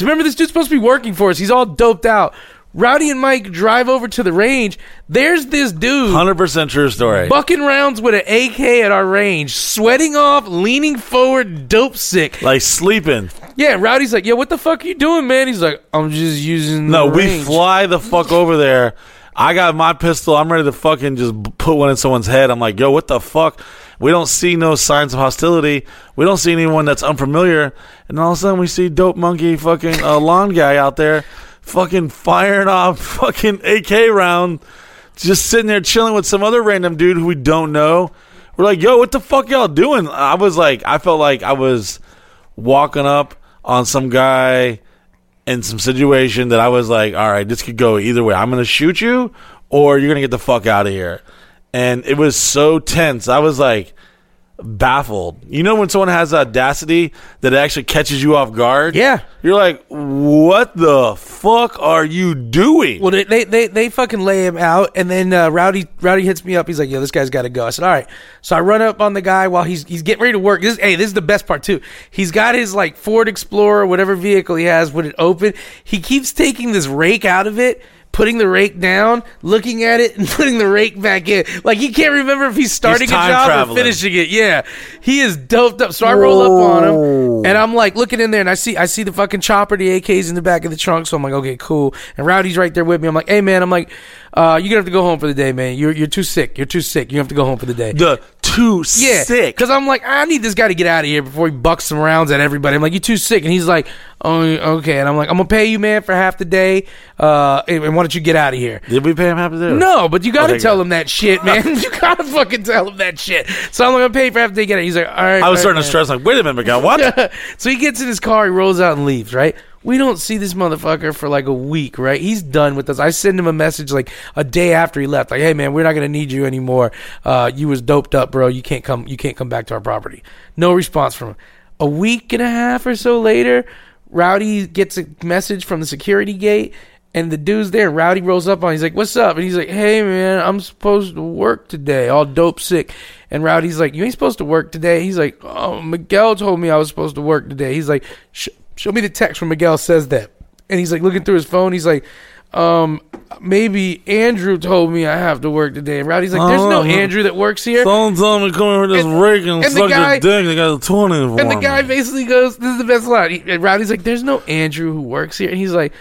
Remember, this dude's supposed to be working for us. He's all doped out. Rowdy and Mike drive over to the range. There's this dude 100% true story. bucking rounds with an AK at our range, sweating off, leaning forward, dope sick. like sleeping. Yeah, Rowdy's like, "Yo, what the fuck are you doing, man?" He's like, "I'm just using." No, the we fly the fuck over there. I got my pistol. I'm ready to fucking just put one in someone's head. I'm like, yo, what the fuck? We don't see no signs of hostility. We don't see anyone that's unfamiliar. And all of a sudden, we see dope monkey fucking uh, lawn guy out there, fucking firing off fucking AK round, just sitting there chilling with some other random dude who we don't know. We're like, yo, what the fuck y'all doing? I was like, I felt like I was walking up on some guy in some situation that I was like, all right, this could go either way. I'm going to shoot you or you're going to get the fuck out of here. And it was so tense. I was like baffled. You know when someone has audacity that actually catches you off guard? Yeah. You're like, what the fuck are you doing? Well, they, they they they fucking lay him out, and then uh, Rowdy Rowdy hits me up. He's like, "Yo, this guy's got to go." I said, "All right." So I run up on the guy while he's he's getting ready to work. This hey, this is the best part too. He's got his like Ford Explorer, whatever vehicle he has, with it open. He keeps taking this rake out of it. Putting the rake down, looking at it, and putting the rake back in. Like he can't remember if he's starting a job traveling. or finishing it. Yeah, he is doped up. So I roll up on him, and I'm like looking in there, and I see I see the fucking chopper, the AKs in the back of the trunk. So I'm like, okay, cool. And Rowdy's right there with me. I'm like, hey man, I'm like, uh, you're gonna have to go home for the day, man. You're you're too sick. You're too sick. You have to go home for the day. the too Yeah, sick. Because I'm like, I need this guy to get out of here before he bucks some rounds at everybody. I'm like, you're too sick, and he's like, oh, okay. And I'm like, I'm gonna pay you, man, for half the day. Uh, and, and why don't you get out of here? Did we pay him half the day? No, but you gotta Okay, tell good. him that shit, man. you gotta fucking tell him that shit. So I'm gonna pay for half the day. Get it. He's like, all right. I was all starting right, to stress. Like, wait a minute, Miguel. What? so he gets in his car, he rolls out and leaves. Right. We don't see this motherfucker for like a week, right? He's done with us. I send him a message like a day after he left, like, "Hey man, we're not gonna need you anymore. Uh, you was doped up, bro. You can't come. You can't come back to our property." No response from him. A week and a half or so later, Rowdy gets a message from the security gate, and the dude's there. Rowdy rolls up on. him. He's like, "What's up?" And he's like, "Hey man, I'm supposed to work today. All dope sick." And Rowdy's like, "You ain't supposed to work today." He's like, "Oh, Miguel told me I was supposed to work today." He's like, "Show me the text where Miguel says that." And he's like looking through his phone. He's like, "Um, maybe Andrew told me I have to work today." And Rowdy's like, "There's no Oh. Andrew that works here." Someone tell me come over this And- rake and, and the guy- your dick. They got a 20 And the guy basically goes, "This is the best line." He- And Rowdy's like, "There's no Andrew who works here," and he's like,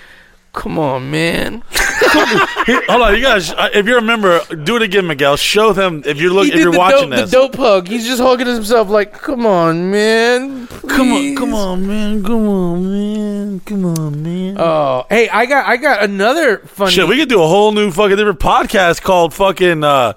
"Come on, man." Hold on, you guys. uh, If you're a member, do it again, Miguel. Show them if you're look, He if you're watching dope, this. the dope hug. He's just hugging himself like, "Come on, man. Come on, come on, man. Come on, man. Come on, man. Oh, hey, I got I got another funny. Shit, we could do a whole new fucking different podcast called fucking uh,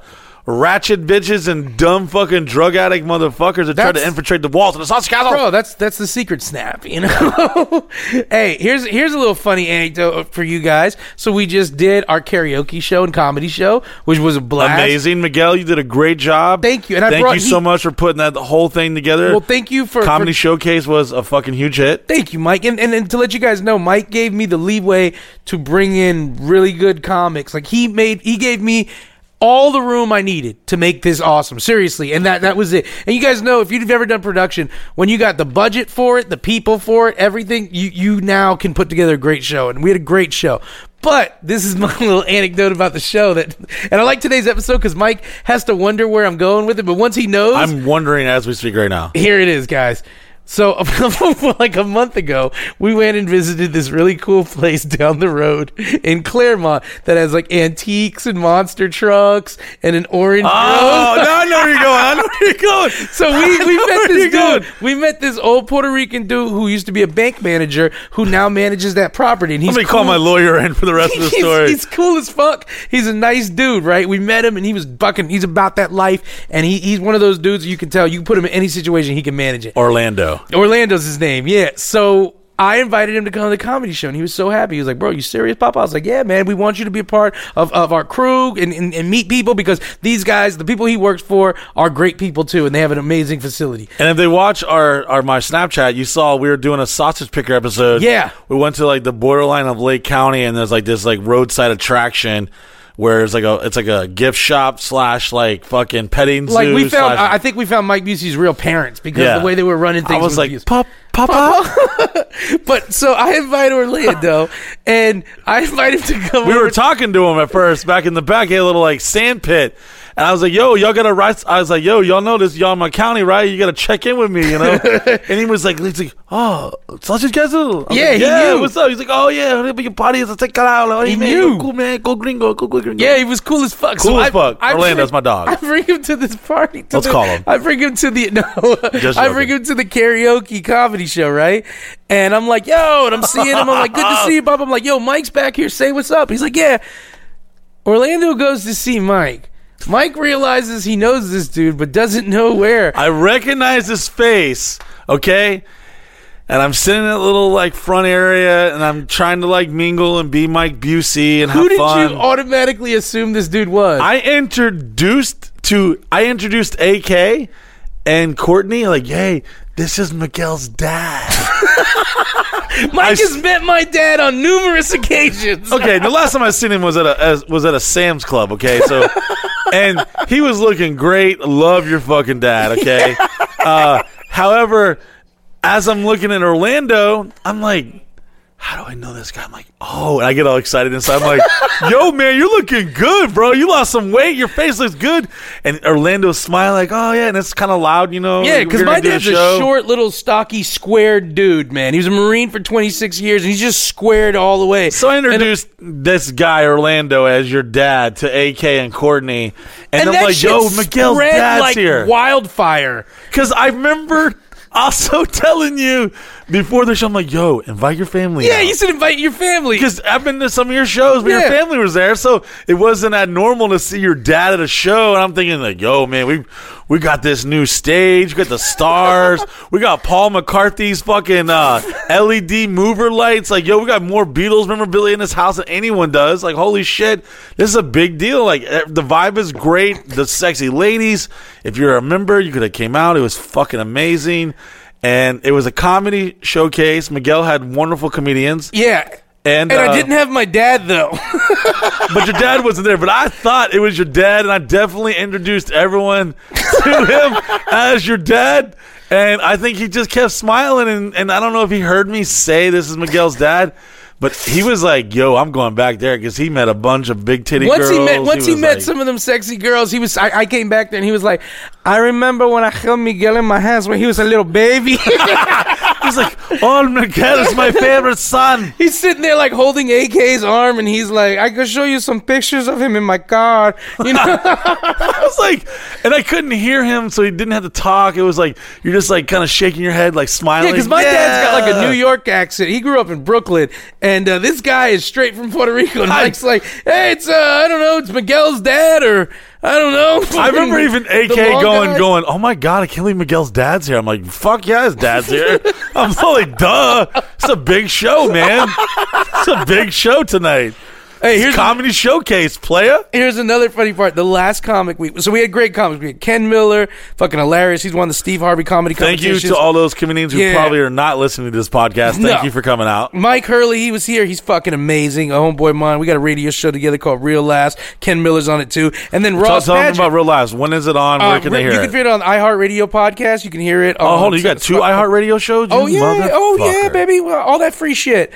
Ratchet Bitches and Dumb Fucking Drug Addict Motherfuckers that try to infiltrate the walls of the Sausage Castle. Bro, that's that's the secret snap, you know. hey, here's here's a little funny anecdote for you guys. So we just did our karaoke show and comedy show, which was a blast. Amazing, Miguel. You did a great job. Thank you, and I thank brought- you he- so much for putting that whole thing together. Well, thank you for Comedy for- Showcase was a fucking huge hit. Thank you, Mike. And, and and to let you guys know, Mike gave me the leeway to bring in really good comics. Like he made, he gave me all the room I needed to make this awesome. Seriously, and that that was it. And you guys know if you've ever done production, when you got the budget for it, the people for it, everything, you you now can put together a great show. And we had a great show. But this is my little anecdote about the show that, and I like today's episode because Mike has to wonder where I'm going with it. But once he knows, I'm wondering as we speak right now. here it is, guys. So, like a month ago, we went and visited this really cool place down the road in Clermont that has like antiques and monster trucks and an orange. Oh, now I know where you're going. I know where you're going. So we, we met this you're going. dude. We met this old Puerto Rican dude who used to be a bank manager who now manages that property. And he's Let me call my lawyer in for the rest of the story. He's, cool as fuck. He's a nice dude, right? We met him and he was bucking. He's about that life, and he, he's one of those dudes you can tell you can put him in any situation he can manage it. Orlando. Orlando's his name, yeah. So I invited him to come to the comedy show, and he was so happy. He was like, "Bro, you serious, Papa?" I was like, "Yeah, man. We want you to be a part of, of our crew and, and, and meet people because these guys, the people he works for, are great people too, and they have an amazing facility." And if they watch our, our my Snapchat, you saw we were doing a sausage picker episode. Yeah. we went to like the borderline of Lake County, and there's like this like roadside attraction where it's like a it's like a gift shop slash like fucking petting zoo. Like we found, slash- I think we found Mike Busey's real parents because Yeah. the way they were running things. I was like, beautiful. pup, Papa. But so I invite Orlando, and I invite him to come. we over were talking to him at first back in the back. He had a little like sand pit. And I was like, yo, y'all gotta write. I was like, yo, y'all know this, y'all in my county, right? You gotta check in with me, you know? and he was like, he's like, oh, sausage castle? Yeah, he yeah, knew. what's up? He's like, oh, yeah, get party. Let's take it out. Like, oh, He hey, man, knew. Cool, man. Go gringo. Go, go gringo. Yeah, he was cool as fuck. Cool so as I, fuck. I my dog. I bring him to this party. To Let's the- call him. I bring him to the no. Just I bring joking. him to the karaoke comedy show, right? And I'm like, yo, and I'm seeing him. I'm like, good to see you, Bob. I'm like, yo, Mike's back here. Say what's up. He's like, yeah. Orlando goes to see Mike. Mike realizes he knows this dude, but doesn't know where. I recognize his face, okay? And I'm sitting in that little like front area and I'm trying to like mingle and be Mike Busey and have fun. Who have did fun. you automatically assume this dude was? I introduced to I introduced AK and Courtney like, hey, this is Miguel's dad. Mike I s- has met my dad on numerous occasions. okay, the last time I seen him was at a as, was at a Sam's Club. Okay, so and he was looking great. Love your fucking dad. Okay. Uh, however, as I'm looking at Orlando, I'm like. How do I know this guy? I'm like, oh, and I get all excited inside. I'm like, yo, man, you're looking good, bro. You lost some weight. Your face looks good. And Orlando's smiling, like, oh, yeah. And it's kind of loud, you know. Yeah, because my dad's a show. short, little, stocky, squared dude, man. He was a Marine for 26 years, and he's just squared all the way. So I introduced this guy Orlando as your dad to AK and Courtney, and, I'm that like, "Yo, Miguel's dad's like here." wildfire. Because I remember also telling you before the show, I'm like, "Yo, invite your family." Yeah, you should invite your family. Because I've been to some of your shows but Yeah. your family was there, so it wasn't that normal to see your dad at a show. And I'm thinking like, "Yo, man, we we got this new stage, we got the stars, we got Paul McCartney's fucking uh, LED mover lights. Like, yo, we got more Beatles memorabilia in this house than anyone does. Like, holy shit, this is a big deal. Like, eh, the vibe is great. The sexy ladies. If you're a member, you could have came out. It was fucking amazing." And it was a comedy showcase. Miguel had wonderful comedians. yeah. And, And uh, I didn't have my dad, though. but your dad wasn't there. But I thought it was your dad, and I definitely introduced everyone to him as your dad. And I think he just kept smiling, and, and I don't know if he heard me say this is Miguel's dad, but he was like, "Yo, I'm going back there" because he met a bunch of big titty once girls. he met, once he, was met like- some of them sexy girls, he was. I, I came back there and he was like, "I remember when I held Miguel in my hands when he was a little baby." He's like, "Oh, Miguel is my favorite son." He's sitting there like holding AK's arm, and he's like, "I could show you some pictures of him in my car." You know, I was like, and I couldn't hear him, so he didn't have to talk. It was like you're just like kind of shaking your head, like smiling. yeah, because my dad's got like a New York accent. He grew up in Brooklyn, and uh, this guy is straight from Puerto Rico. And Mike's like, "Hey, it's uh, I don't know, it's Miguel's dad, or I don't know." I remember even AK going, guy. going, oh my god, I can't believe Miguel's dad's here. I'm like, fuck yeah, his dad's here. I'm like, duh, it's a big show, man. It's a big show tonight. Hey, here's Comedy showcase, playa. Here's another funny part. The last comic week. So we had great comics. We had Ken Miller, fucking hilarious. He's won the Steve Harvey comedy Thank you to all those comedians who Yeah. probably are not listening to this podcast. Thank No. you for coming out. Mike Hurley, he was here. He's fucking amazing. A homeboy of mine. We got a radio show together called Real Laughs. Ken Miller's on it too. And then Tell, Ross tell them about Real Lives. When is it on? Where Uh, can they hear it? you can hear it on iHeartRadio podcast. You can hear it. Oh, hold on. You got two iHeartRadio shows? You Oh yeah, oh yeah, baby, Well, all that free shit.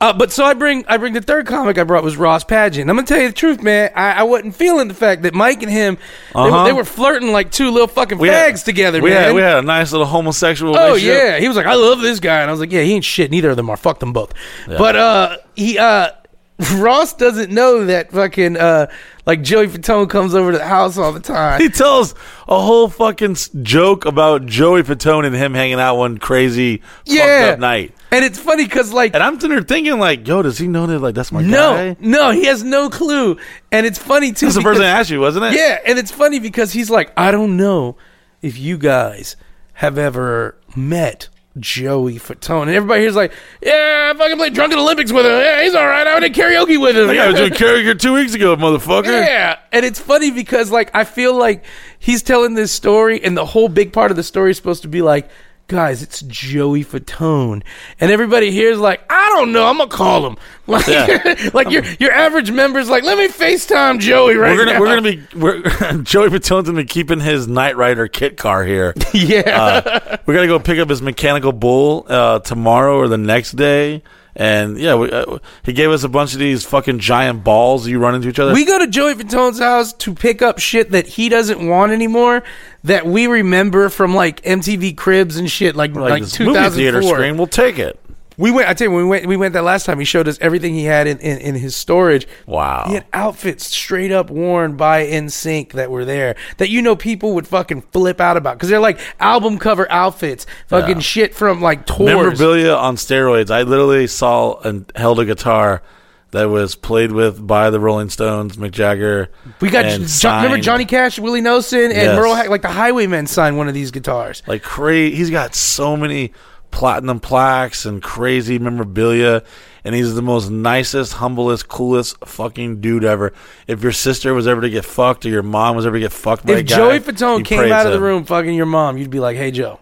Uh, but so I bring I bring the third comic I brought was Ross Pageant. I'm gonna tell you the truth, man. I, I wasn't feeling the fact that Mike and him they, were, Uh-huh. they were flirting like two little fucking We fags had- together, we man. Had, we had a nice little homosexual Oh yeah, he was like, I love this guy, and I was like, yeah, he ain't shit. Neither of them are. Fuck them both. But uh, he uh, Ross doesn't know that fucking uh, like Joey Fatone comes over to the house all the time. He tells a whole fucking s- joke about Joey Fatone and him hanging out one crazy fucked yeah, up night. and it's funny because like And I'm sitting there thinking, like, yo, does he know that like that's my guy? no, no, he has no clue, and it's funny too. That's the first because- thing I asked you, wasn't it? Yeah, and it's funny because he's like, I don't know if you guys have ever met Joey Fatone, and everybody here's like, Yeah, I fucking played drunken Olympics with him. Yeah, he's all right. I did karaoke with him. Like, I was doing karaoke two weeks ago, motherfucker. Yeah, and it's funny because like I feel like he's telling this story, and the whole big part of the story is supposed to be like, guys, it's Joey Fatone, and everybody here is like, I don't know, I'm gonna call him. Like, Yeah. like your your average member's like, let me Facetime Joey right we're gonna now. we're gonna be we're, Joey Fatone's gonna be keeping his Knight Rider kit car here. yeah. Uh, we're gonna go pick up his mechanical bull uh, tomorrow or the next day, and yeah, we, uh, he gave us a bunch of these fucking giant balls you run into each other. We go to Joey Fatone's house to pick up shit that he doesn't want anymore that we remember from like MTV Cribs and shit like like, like, this movie theater 2004. screen, we'll take it. We went. I tell you, when we went. We went that last time. He showed us everything he had in, in, in his storage. Wow. He had outfits straight up worn by NSYNC that were there that you know people would fucking flip out about because they're like album cover outfits, fucking Yeah. shit from like tours. Memorabilia on steroids. I literally saw and held a guitar that was played with by the Rolling Stones, Mick Jagger. We got remember. Johnny Cash, Willie Nelson, and Yes. Merle like the Highwaymen signed one of these guitars. like crazy. He's got so many platinum plaques and crazy memorabilia, and he's the most nicest, humblest, coolest fucking dude ever. If your sister was ever to get fucked or your mom was ever to get fucked by a If guy, Joey Fatone came out of the him. room fucking your mom, you'd be like, "Hey Joe,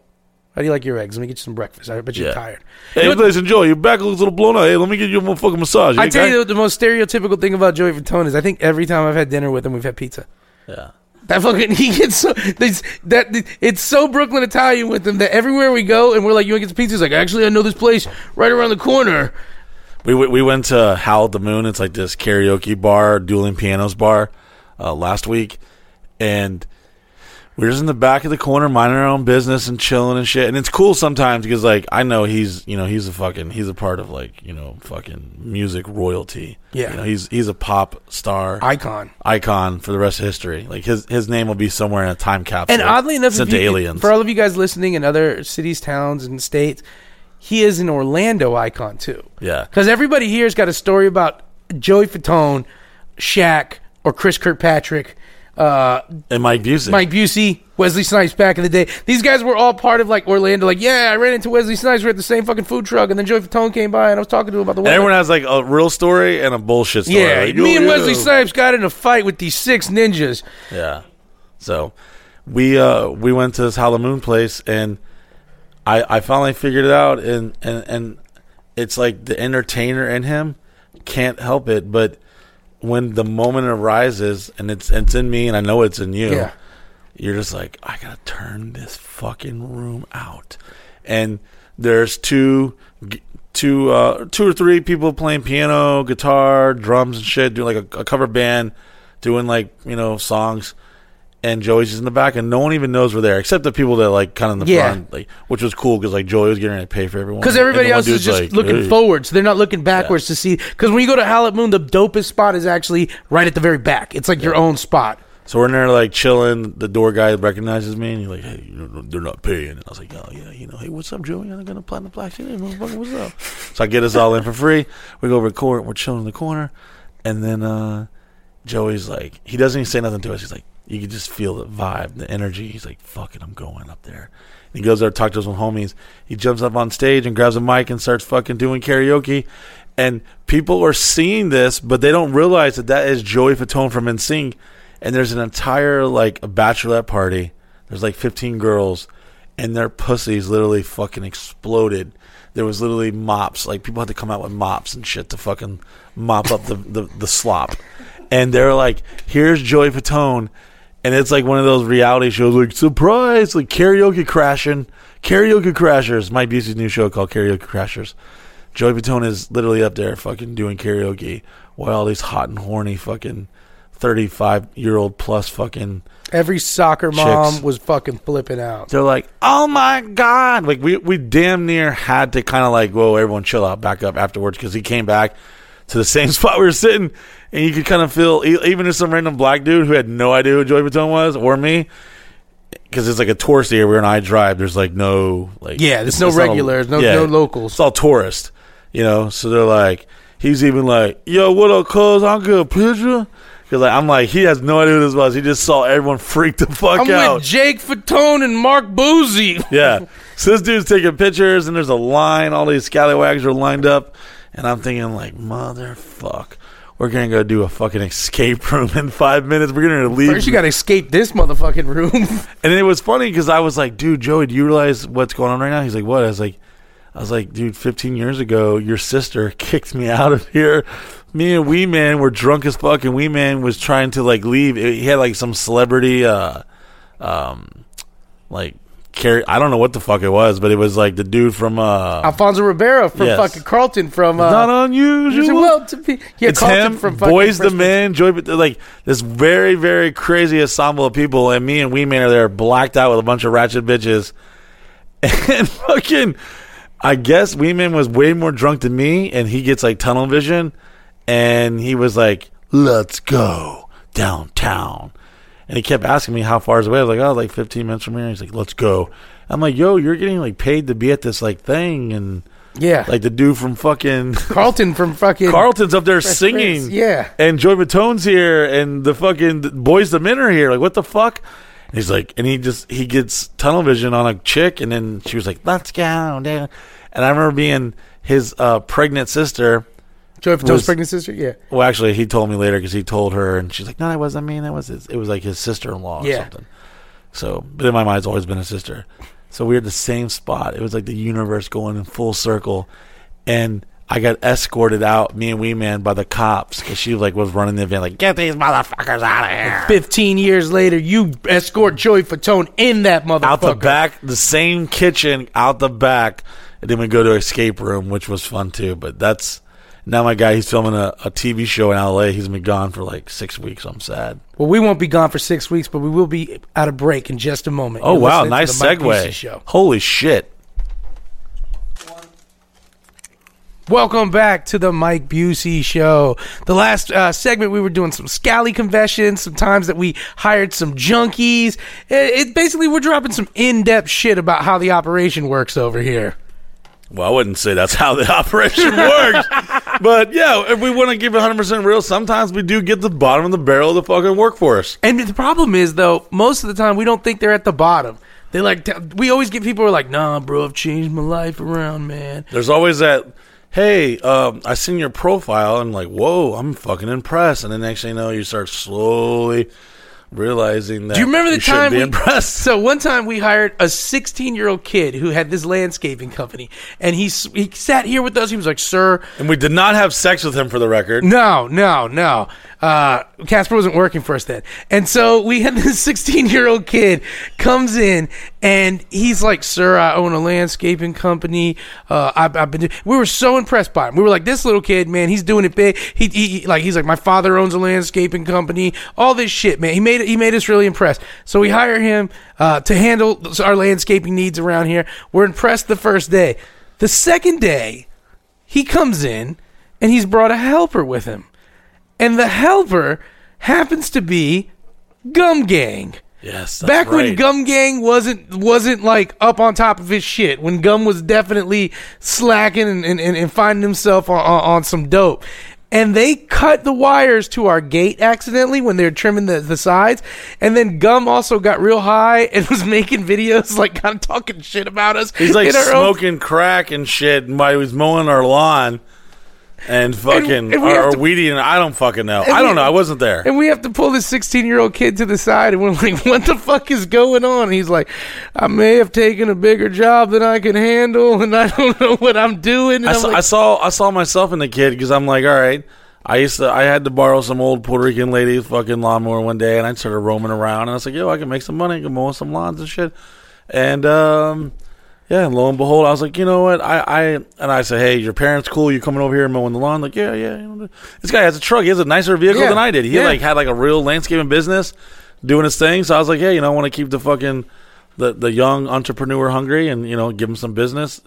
how do you like your eggs? Let me get you some breakfast. I bet you're Yeah. tired." Hey, You know listen, Joey, your back looks a little blown out. Hey, let me get you a motherfucking massage. I okay? tell you, the, the most stereotypical thing about Joey Fatone is I think every time I've had dinner with him, we've had pizza. yeah. That fucking he gets so this, that it's so Brooklyn Italian with him that everywhere we go and we're like, "You want to get some pizza?" He's like, "Actually, I know this place right around the corner." We we went to Howl the Moon. It's like this karaoke bar, dueling pianos bar, uh, last week, and were just in the back of the corner, minding our own business and chilling and shit. And it's cool sometimes because like I know he's you know he's a fucking he's a part of like you know fucking music royalty. Yeah. you know, he's he's a pop star Icon. icon for the rest of history. Like his his name will be somewhere in a time capsule. And oddly enough, sent to you- aliens. for all of you guys listening in other cities, towns, and states, he is an Orlando icon too. yeah, Because everybody here's got a story about Joey Fatone, Shaq, or Chris Kirkpatrick, uh, and Mike Busey. Mike Busey, Wesley Snipes back in the day. These guys were all part of like Orlando. Like, yeah, I ran into Wesley Snipes. We're at the same fucking food truck, and then Joey Fatone came by, and I was talking to him about the and everyone has like a real story and a bullshit story. yeah, Like, me and. Wesley Snipes got in a fight with these six ninjas. Yeah. So we uh we went to this Halloween place and I I finally figured it out and and and it's like the entertainer in him can't help it but when the moment arises and it's it's in me and I know it's in you Yeah. you're just like I got to turn this fucking room out and there's two two uh two or three people playing piano guitar drums and shit doing like a, a cover band doing like you know songs and Joey's just in the back, and no one even knows we're there except the people that like kind of in the Yeah. front, like which was cool because like Joey was getting ready to pay for everyone Because And everybody the one else is dude's just like, looking "Hey." forward, so they're not looking backwards to see. Because when you go to Hallett Moon, the dopest spot is actually right at the very back. It's like your own spot. So we're in there like chilling. The door guy recognizes me, and he's like, "Hey, you know, they're not paying." And I was like, "Oh yeah, you know, hey, what's up, Joey? I'm gonna platinum black shit. Hey, motherfucker, what's up?" So I get us all in for free. We go record. We're chilling in the corner, and then uh, Joey's like, he doesn't even say nothing to us. He's like, you can just feel the vibe, the energy. He's like, "Fuck it, I'm going up there." And he goes there, to talk to his homies. He jumps up on stage and grabs a mic and starts fucking doing karaoke. And people are seeing this, but they don't realize that that is Joey Fatone from NSYNC. And there's an entire like a bachelorette party. There's like 15 girls, and their pussies literally fucking exploded. There was literally mops. Like people had to come out with mops and shit to fucking mop up the the, the slop. And they're like, "Here's Joey Fatone." And it's like one of those reality shows, like surprise, like karaoke crashing, karaoke crashers. Mike Busey's new show called Karaoke Crashers. Joey Fatone is literally up there fucking doing karaoke while all these hot and horny fucking thirty-five year old plus fucking Every soccer mom Chicks. was fucking flipping out. they're like, "Oh my god!" Like we we damn near had to kind of like, "Whoa, everyone, chill out, back up." Afterwards, because he came back to the same spot we were sitting, and you could kind of feel, even if some random black dude who had no idea who Joey Fatone was or me, because it's like a tourist area. We're in I Drive. There's like no like, Yeah, there's no it's not a- regulars, no no locals. It's all tourist, you know. So they're like, he's even like, "Yo, what up, cuz? I'm a picture." Because like, I'm like, he has no idea who this was. He just saw everyone freak the fuck out. I'm out. with Jake Fatone and Mark Busey. Yeah. So this dude's taking pictures, and there's a line. All these scallywags are lined up, and I'm thinking like, motherfuck, we're gonna go do a fucking escape room in five minutes. We're gonna leave. First, you got to escape this motherfucking room. And it was funny because I was like, dude, Joey, do you realize what's going on right now? He's like, what? I was like, I was like, dude, 15 years ago, your sister kicked me out of here. Me and Wee Man were drunk as fuck, and Wee Man was trying to like leave. He had like some celebrity, uh, um, like carry. I don't know what the fuck it was, but it was like the dude from uh, Alfonso Ribeiro from Yes. fucking Carlton from. Uh, not unusual. well to be. Yeah, it's Carlton him, from fucking Boyz II. Men, Joy, but like this very, very crazy ensemble of people, and me and Wee Man are there, blacked out with a bunch of ratchet bitches, and fucking, I guess Wee Man was way more drunk than me, and he gets like tunnel vision, and he was like, "Let's go downtown," and he kept asking me how far is away. I was like, "Oh, like 15 minutes from here." He's like, "Let's go." I'm like, "Yo, you're getting like paid to be at this like thing," and Yeah, like the dude from fucking. Carlton from fucking. Carlton's up there Fresh singing. Prince. Yeah. And Joey Fatone's here and the fucking Boyz II Men are here. Like, what the fuck? And he's like, and he just, he gets tunnel vision on a chick. And then she was like, let's go down. And I remember being his uh, pregnant sister. Joey Fatone's was- pregnant sister. Yeah, Well, actually, he told me later because he told her. And she's like, no, that wasn't me. That was his, it was like his sister in law or Yeah. something. So, but in my mind, it's always been a sister. So we were at the same spot. It was like the universe going in full circle. And I got escorted out, me and Wee Man, by the cops because she like was running the event, like get these motherfuckers out of here. fifteen years later, you escort Joey Fatone in that motherfucker. Out the back, the same kitchen, out the back, and then we go to escape room, which was fun too. But that's now my guy. He's filming a, a TV show in L.A. He's been gone for like six weeks. I'm sad. Well, we won't be gone for six weeks, but we will be out of break in just a moment. Oh You're wow, nice the Mike Busey segue. Holy shit! Welcome back to the Mike Busey Show. The last uh, segment, we were doing some scally confessions, some times that we hired some junkies. It, it basically we're dropping some in-depth shit about how the operation works over here. Well, I wouldn't say that's how the operation works. but yeah, if we want to give it 100% real, sometimes we do get the bottom of the barrel of the fucking workforce. And the problem is, though, most of the time we don't think they're at the bottom. They like t- we always get people who are like, "Nah, bro, I've changed my life around, man." There's always that, hey, um, I seen your profile and like, whoa, I'm fucking impressed. And then next thing you know, you start slowly realizing that Do you remember the shouldn't time be we, impressed. So one time we hired a 16 year old kid who had this landscaping company, and he he sat here with us. He was like, "Sir, And we did not have sex with him for the record. no, no, no." Uh, Casper wasn't working for us then, and so we had this 16 year old kid comes in, and he's like, "Sir, I own a landscaping company. Uh, I've, I've been." Do-. We were so impressed by him. We were like, "This little kid, man, he's doing it big." He, he like he's like, "My father owns a landscaping company. All this shit, man." He made he made us really impressed. So we hire him uh, to handle our landscaping needs around here. We're impressed the first day. The second day, he comes in and he's brought a helper with him. And the helper happens to be Gum Gang. Yes, Back when. Gum Gang wasn't wasn't like up on top of his shit, when Gum was definitely slacking and, and, and, finding himself on, on, on some dope. And they cut the wires to our gate accidentally when they were trimming the, the sides. And then Gum also got real high and was making videos, like kind of talking shit about us. He's like in our own- smoking crack and shit while he was mowing our lawn and fucking and we or, to- weeding. I don't fucking know. I don't know. I wasn't there. And we have to pull this 16 year old kid to the side, and we're like, what the fuck is going on? And he's like, I may have taken a bigger job than I can handle, and I don't know what I'm doing. And I I'm saw, like, I saw I saw myself in the kid because I'm like, all right. I used to I had to borrow some old Puerto Rican lady's fucking lawnmower one day, and I started roaming around, and I was like, yo, I can make some money, I can mow some lawns and shit, and um, yeah, and lo and behold, I was like, you know what, I I and I said, hey, your parents cool? You coming over here and mowing the lawn? Like, yeah, yeah. This guy has a truck. He has a nicer vehicle Yeah, than I did. He yeah. like had like a real landscaping business, doing his thing. So I was like, hey, you know, I want to keep the fucking the the young entrepreneur hungry, and you know, give him some business.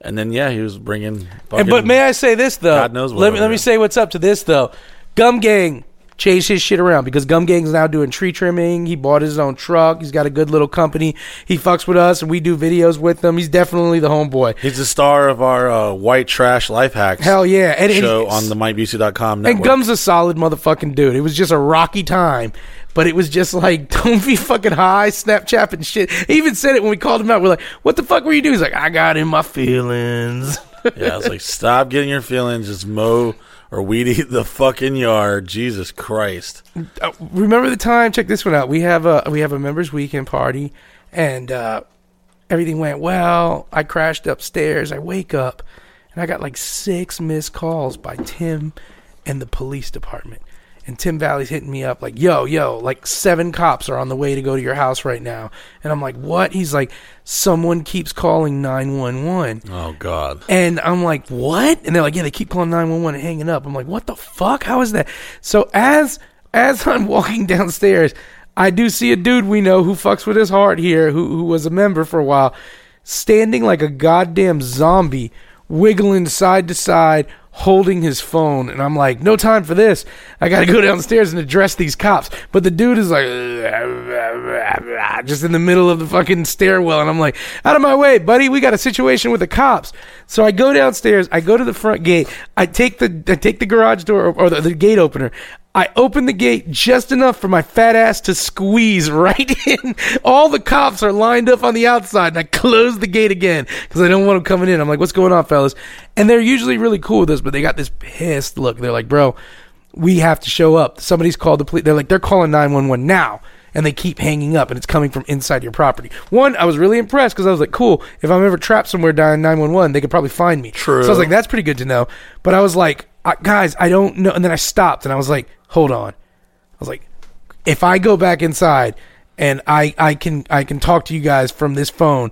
And then yeah, he was bringing. Fucking, And, but may I say this though? God knows what let me let me say what's up to this though. Gum Gang changed his shit around because Gum Gang's now doing tree trimming. He bought his own truck. He's got a good little company. He fucks with us and we do videos with him. He's definitely the homeboy. He's the star of our uh, white trash life hacks Hell yeah! And, show on the MikeBusey.com And. Gum's a solid motherfucking dude. It was just a rocky time, but it was just like, don't be fucking high, Snapchat and shit. He even said it when we called him out. We're like, what the fuck were you doing? He's like, I got in my feelings. yeah, I was like, stop getting your feelings, just mow or we'd eat the fucking yard. Jesus Christ. Uh, remember the time? Check this one out. We have a we have a members weekend party, and uh, everything went well. I crashed upstairs. I wake up, and I got like six missed calls by Tim and the police department. And Tim Valley's hitting me up like, yo, yo, like seven cops are on the way to go to your house right now. And I'm like, what? He's like, someone keeps calling 911. Oh God. And I'm like, what? And they're like, yeah, they keep calling 911 and hanging up. I'm like, what the fuck? How is that? So as as I'm walking downstairs, I do see a dude we know who fucks with his heart here, who who was a member for a while, standing like a goddamn zombie, wiggling side to side, holding his phone. And I'm like, no time for this. I got to go downstairs and address these cops. But the dude is like, just in the middle of the fucking stairwell. And I'm like, out of my way, buddy. We got a situation with the cops. So I go downstairs. I go to the front gate. I take the I take the garage door or the, the gate opener. I open the gate just enough for my fat ass to squeeze right in. All the cops are lined up on the outside, and I close the gate again because I don't want them coming in. I'm like, "What's going on, fellas?" And they're usually really cool with us, but they got this pissed look. They're like, "Bro, we have to show up. Somebody's called the police." They're like, "They're calling 911 now." And they keep hanging up, and it's coming from inside your property. One, I was really impressed because I was like, "Cool. If I'm ever trapped somewhere dialing 911, they could probably find me." True. So I was like, "That's pretty good to know." But I was like, I, "Guys, I don't know." And then I stopped, and I was like, hold on. I was like, if I go back inside and I, I can I can talk to you guys from this phone,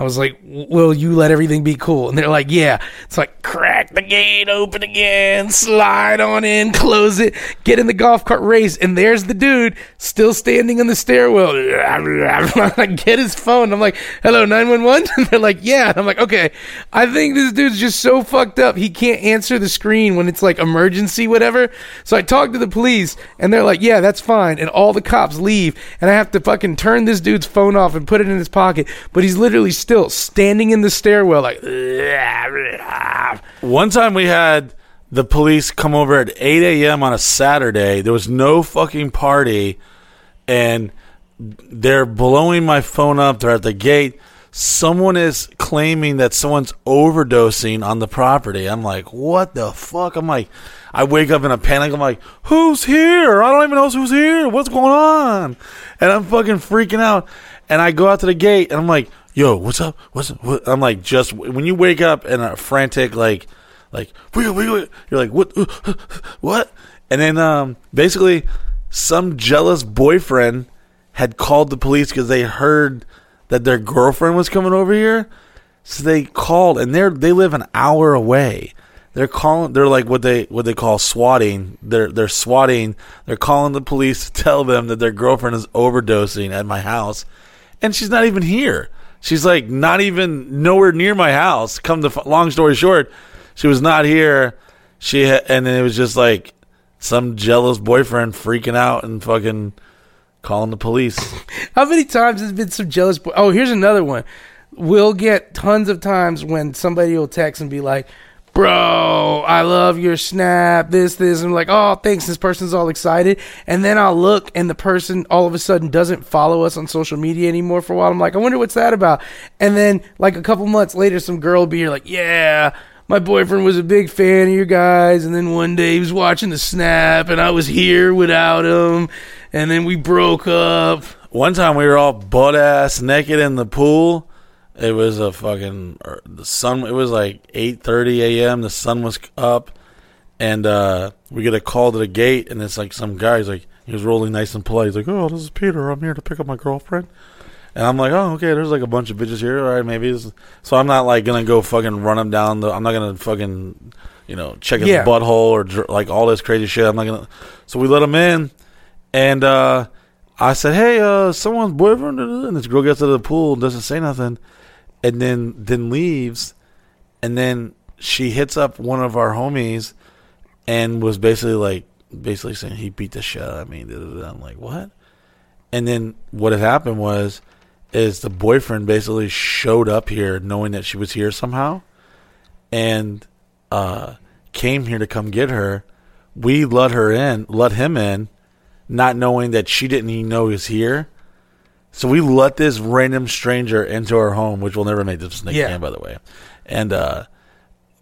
I was like, will you let everything be cool? And they're like, yeah. It's like, crack the gate open again, slide on in, close it, get in the golf cart race. And there's the dude still standing in the stairwell. I get his phone. I'm like, hello, 911? And they're like, yeah. And I'm like, okay. I think this dude's just so fucked up. He can't answer the screen when it's like emergency, whatever. So I talk to the police and they're like, yeah, that's fine. And all the cops leave. And I have to fucking turn this dude's phone off and put it in his pocket. But he's literally still standing in the stairwell, like. One time we had the police come over at 8 a.m. on a Saturday. There was no fucking party, and they're blowing my phone up. They're at the gate. Someone is claiming that someone's overdosing on the property. I'm like, what the fuck? I'm like, I wake up in a panic. I'm like, who's here? I don't even know who's here. What's going on? And I'm fucking freaking out. And I go out to the gate, and I'm like, yo, what's up? What's? What? I'm like, just when you wake up in a frantic, like, like, you're like, what, what? And then, um, basically, some jealous boyfriend had called the police because they heard that their girlfriend was coming over here. So they called, and they're they live an hour away. They're calling. They're like what they what they call swatting. They're they're swatting. They're calling the police to tell them that their girlfriend is overdosing at my house, and she's not even here. She's like not even nowhere near my house. Come to long story short, she was not here. She ha- and it was just like some jealous boyfriend freaking out and fucking calling the police. How many times has been some jealous? Bo- oh, here's another one. We'll get tons of times when somebody will text and be like, "Bro, I love your snap." This, this, I'm like, "Oh, thanks." This person's all excited, and then I'll look, and the person all of a sudden doesn't follow us on social media anymore for a while. I'm like, "I wonder what's that about?" And then, like a couple months later, some girl will be here like, "Yeah." my boyfriend was a big fan of you guys, and then one day he was watching the snap, and I was here without him, and then we broke up. One time we were all butt ass naked in the pool. It was a fucking the sun. It was like eight thirty a.m. The sun was up, and uh, we get a call to the gate, and it's like some guy's like he was rolling nice and polite. He's like, "Oh, this is Peter. I'm here to pick up my girlfriend." And I'm like, oh, okay. There's like a bunch of bitches here. All right, maybe. This. So I'm not like gonna go fucking run them down. The, I'm not gonna fucking, you know, check his Yeah. butthole or dr- like all this crazy shit. I'm not gonna. So we let him in, and uh, I said, hey, uh, someone's boyfriend, and this girl gets to the pool, doesn't say nothing, and then then leaves, and then she hits up one of our homies, and was basically like, basically saying he beat the shit out of me. I'm like, what? And then what had happened was, is the boyfriend basically showed up here knowing that she was here somehow, and uh, came here to come get her. We let her in, let him in, not knowing that she didn't even know he was here. So we let this random stranger into our home, which we'll never make this snake Yeah. can, by the way. And uh,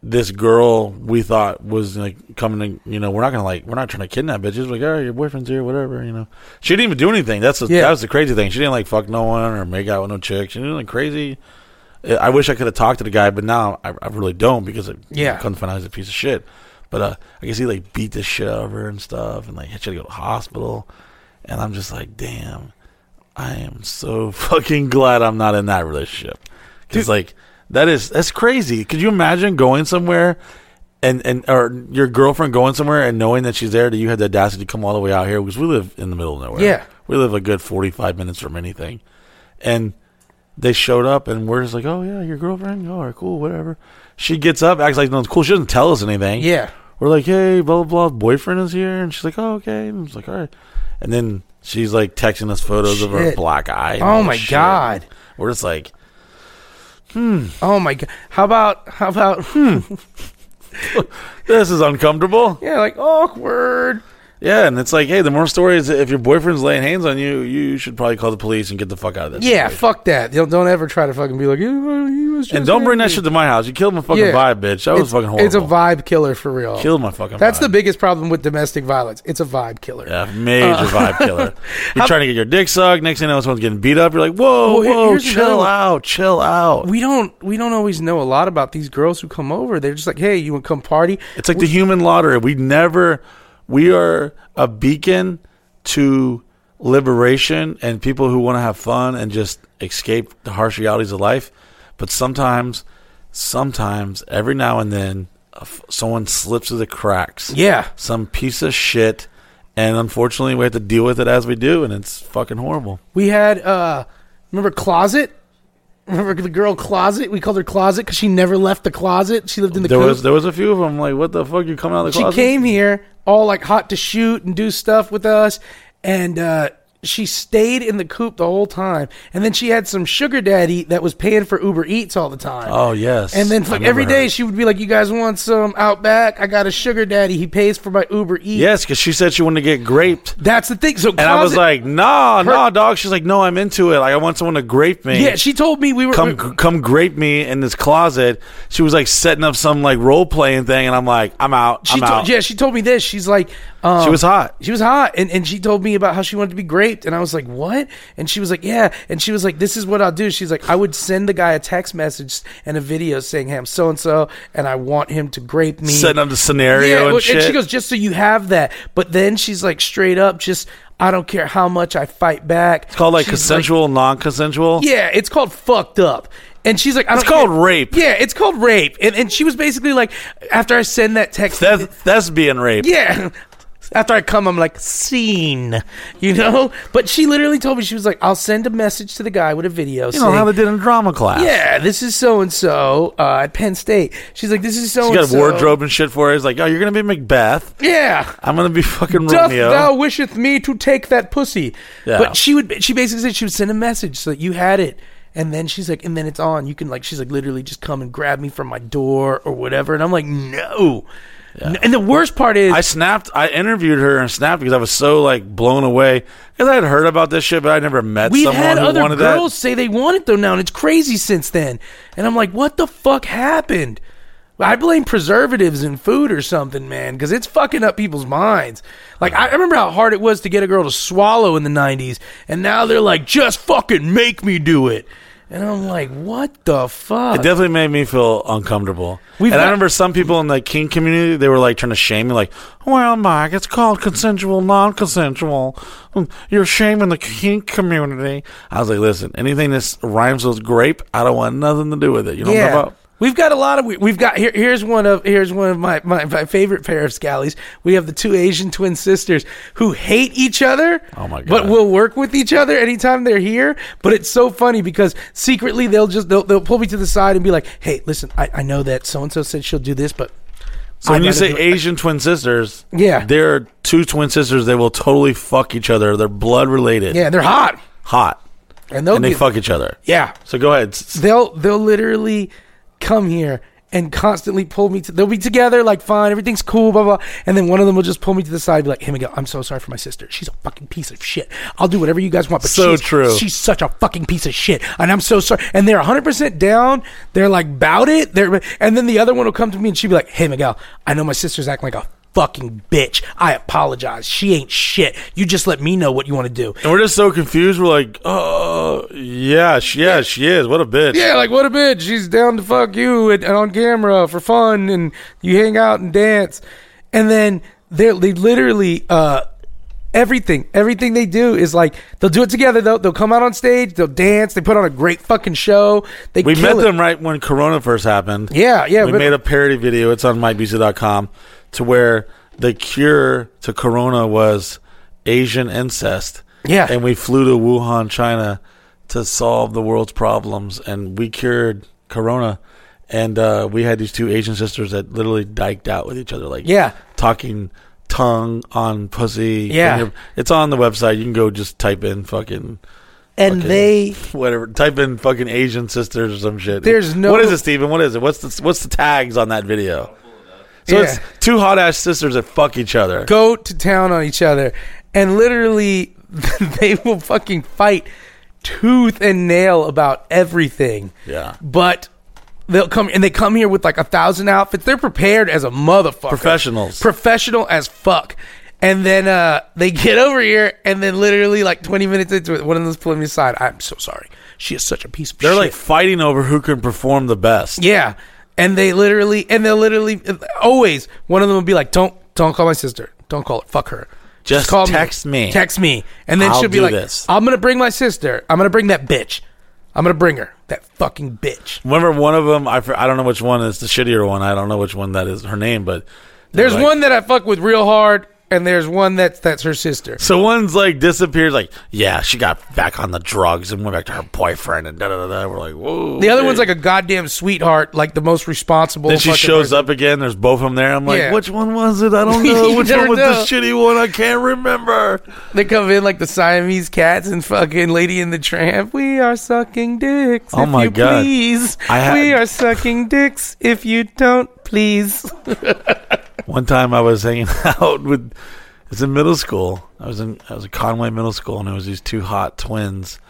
this girl we thought was like coming to, you know, we're not gonna like, we're not trying to kidnap bitches. Like, oh, your boyfriend's here, whatever, you know. She didn't even do anything. That's the, Yeah. that was the crazy thing. She didn't like fuck no one or make out with no chick. She didn't like crazy. I wish I could have talked to the guy, but now I, I really don't because I Yeah. couldn't find out he's a piece of shit. But uh, I guess he like beat the shit out of her and stuff, and like had to go to the hospital. And I'm just like, damn, I am so fucking glad I'm not in that relationship. Because like that is that's crazy. Could you imagine going somewhere and and or your girlfriend going somewhere and knowing that she's there that you had the audacity to come all the way out here because we live in the middle of nowhere. Yeah. we live a good 45 minutes from anything, and they showed up and we're just like, oh yeah, your girlfriend, oh, all right, cool, whatever. She gets up, acts like no, it's cool. She doesn't tell us anything. Yeah. We're like, hey, blah blah blah, boyfriend is here, and she's like, oh okay, and it's like, all right, and then she's like texting us photos of her black eye. Oh my shit. god. We're just like, hmm. Oh my god. How about how about hmm. this is uncomfortable. yeah, like awkward. Yeah, and it's like, hey, the more stories, if your boyfriend's laying hands on you, you should probably call the police and get the fuck out of this. Yeah, situation. fuck that. Don't, don't ever try to fucking be like, "Yeah, well, he was just And don't bring that shit to my house. You killed my fucking Yeah. vibe, bitch. That was it's, fucking horrible. It's a vibe killer for real. Killed my fucking. That's vibe. the biggest problem with domestic violence. It's a vibe killer. Yeah, major uh, vibe killer. You're trying to get your dick sucked. Next thing you know, someone's getting beat up. You're like, whoa, Well, here- whoa, here's another chill one. out, chill out. We don't we don't always know a lot about these girls who come over. They're just like, hey, you want to come party? It's like the human lottery. We never, we are a beacon to liberation and people who want to have fun and just escape the harsh realities of life. But sometimes, sometimes, every now and then, someone slips through the cracks. Yeah. Some piece of shit. And unfortunately, we have to deal with it as we do, and it's fucking horrible. We had uh remember closet? Remember the girl closet? We called her closet because she never left the closet. She lived in the There was there was a few of them. Like, what the fuck? You coming out of the she closet? She came here all like hot to shoot and do stuff with us and uh she stayed in the coop the whole time and then she had some sugar daddy that was paying for uber eats all the time Oh yes. and then like every day her. she would be like you guys want some outback i got a sugar daddy he pays for my uber eats Yes, because she said she wanted to get graped. that's the thing so And I was like, nah, nah, dog. She's like, no, I'm into it. Like, I want someone to grape me. yeah she told me we were come, come grape me in this closet. She was like setting up some like role playing thing, and I'm like, I'm out. she I'm told, out. yeah she told me this she's like um, She was hot. She was hot, and, and she told me about how she wanted to be graped, and I was like, "What?" And she was like, "Yeah," and she was like, "This is what I'll do." She's like, "I would send the guy a text message and a video saying, "Hey, I'm so and so, and I want him to grape me." Setting up the scenario yeah, and shit. she goes, "Just so you have that." But then she's like, straight up, just I don't care how much I fight back. it's called like She's consensual, non-consensual. yeah, it's called fucked up. And she's like, I It's called care. rape. Yeah, it's called rape. And, and she was basically like, after I send that text, That's that's being rape. yeah. After I come, I'm like, scene, you know? But she literally told me, she was like, I'll send a message to the guy with a video You know saying, how they did in drama class. yeah, this is so and so at Penn State. She's like, this is so She and got a wardrobe and shit for her. He's like, oh, you're gonna be Macbeth. Yeah. I'm gonna be fucking Doth Romeo. thou wisheth me to take that pussy? Yeah. But she would. She basically said she would send a message so that you had it, and then she's like, and then it's on. You can like, she's like, literally just come and grab me from my door or whatever. And I'm like, no. N- And the worst part is, I snapped. I interviewed her and snapped because I was so like blown away because I had heard about this shit, but I never met We've someone had who other wanted girls say they want it though now, and it's crazy since then. And I'm like, what the fuck happened? I blame preservatives in food or something, man, because it's fucking up people's minds. Like I remember how hard it was to get a girl to swallow in the '90s, and now they're like, just fucking make me do it. And I'm like, what the fuck? It definitely made me feel uncomfortable. We've and I got- remember some people in the kink community, they were like trying to shame me, like, well, Mike, it's called consensual, non consensual. Mm, you're shaming the kink community. I was like, listen, anything that rhymes with grape, I don't want nothing to do with it. You know what I'm talking about? We've got a lot of we- we've got here here's one of here's one of my, my, my favorite pair of scallies. We have the two Asian twin sisters who hate each other Oh my god! but will work with each other anytime they're here. But it's so funny because secretly they'll just they'll, they'll pull me to the side and be like, "Hey, listen, I, I know that so and so said she'll do this, but So when you say. Asian twin sisters, Yeah. they're two twin sisters. They will totally fuck each other. They're blood related. yeah, they're hot Hot. and they'll And they get- fuck each other. yeah So go ahead. They'll they'll literally come here and constantly pull me to. They'll be together, like fine, everything's cool, blah blah. And then one of them will just pull me to the side, and be like, "Hey Miguel, I'm so sorry for my sister. She's a fucking piece of shit. I'll do whatever you guys want, but So she's, true. She's such a fucking piece of shit, and I'm so sorry." And they're 100 percent down. They're like bout it. They're and then the other one will come to me and she'll be like, "Hey Miguel, I know my sister's acting like a." Fucking bitch. I apologize. She ain't shit. You just let me know what you want to do. And we're just so confused. We're like, oh, yeah, she, yeah, she is. What a bitch. Yeah, like what a bitch. She's down to fuck you and, and on camera for fun, and you hang out and dance, and then they they literally uh everything everything they do is like they'll do it together. They'll they'll come out on stage, they'll dance, they put on a great fucking show. They We met it. them right when Corona first happened. Yeah, yeah. we but- made a parody video. It's on mybc.com to where the cure to Corona was Asian incest. Yeah. And we flew to Wuhan, China to solve the world's problems. And we cured Corona. And uh, we had these two Asian sisters that literally diked out with each other. Like, yeah. talking tongue on pussy. Yeah. It's on the website. You can go just type in fucking And Okay. they whatever. Type in fucking Asian sisters or some shit. There's no- What is it, Steven? What is it? What's the what's the tags on that video? So Yeah. it's two hot ass sisters that fuck each other. go to town on each other and literally they will fucking fight tooth and nail about everything. Yeah. But they'll come and they come here with like a thousand outfits. They're prepared as a motherfucker. Professionals. Professional as fuck. And then uh, they get over here, and then literally like 20 minutes into it, one of them's pulling me aside. I'm so sorry. She is such a piece of They're shit. like fighting over who can perform the best. Yeah, and they literally, and they'll literally always one of them will be like, "Don't, don't call my sister. Don't call her. Fuck her. Just call text me. Text me." And then I'll she'll be do like, this. "I'm gonna bring my sister. I'm gonna bring that bitch. I'm gonna bring her. That fucking bitch." Remember one of them? I, fr- I don't know which one is the shittier one. I don't know which one that is her name, but There's like- one that I fuck with real hard, and there's one that's that's her sister. So one's like disappears, like yeah, she got back on the drugs and went back to her boyfriend, and da da da. We're like, whoa. The other okay. one's like a goddamn sweetheart, like the most responsible. Then she shows person. up again. There's both of them there. I'm like, Yeah. which one was it? I don't know. Which one was know. the shitty one? I can't remember. They come in like the Siamese cats and fucking Lady in the Tramp. We are sucking dicks. Oh if my you God. Please, had- we are sucking dicks. If you don't, please. One time I was hanging out with. It's in middle school. I was in. I was at Conway Middle School, and it was these two hot twins,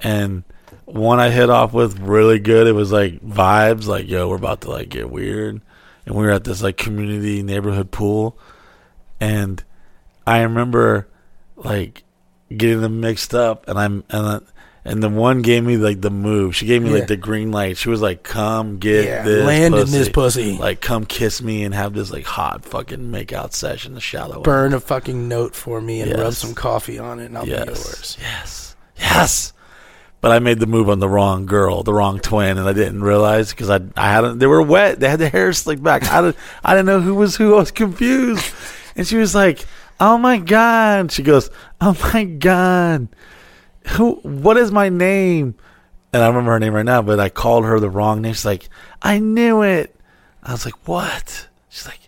and one I hit off with really good. It was like vibes, like yo, we're about to like get weird, and we were at this like community neighborhood pool, and I remember like getting them mixed up, and I'm and. And the one gave me like the move. She gave me Yeah. like the green light. She was like, "Come get Yeah, this, land in pussy. this pussy. Like, come kiss me and have this like hot fucking make out session, the shallow. Burn a fucking note for me and rub Yes. some coffee on it, and I'll yes, be yours. yes, yes. But I made the move on the wrong girl, the wrong twin, and I didn't realize because I I hadn't. They were wet. They had their hair slicked back. I didn't. I didn't know who was who. I was confused, and she was like, "Oh my god!" She goes, "Oh my god." Who? What is my name? And I remember her name right now, but I called her the wrong name. She's like, I knew it. I was like, what? She's like,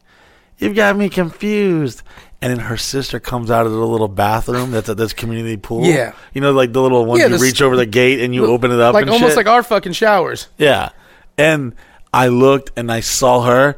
you've got me confused. And then her sister comes out of the little bathroom that's at this community pool. Yeah. you know, like the little one Yeah, you reach over the gate and you open it up, like and almost shit. like our fucking showers. yeah. And I looked and I saw her,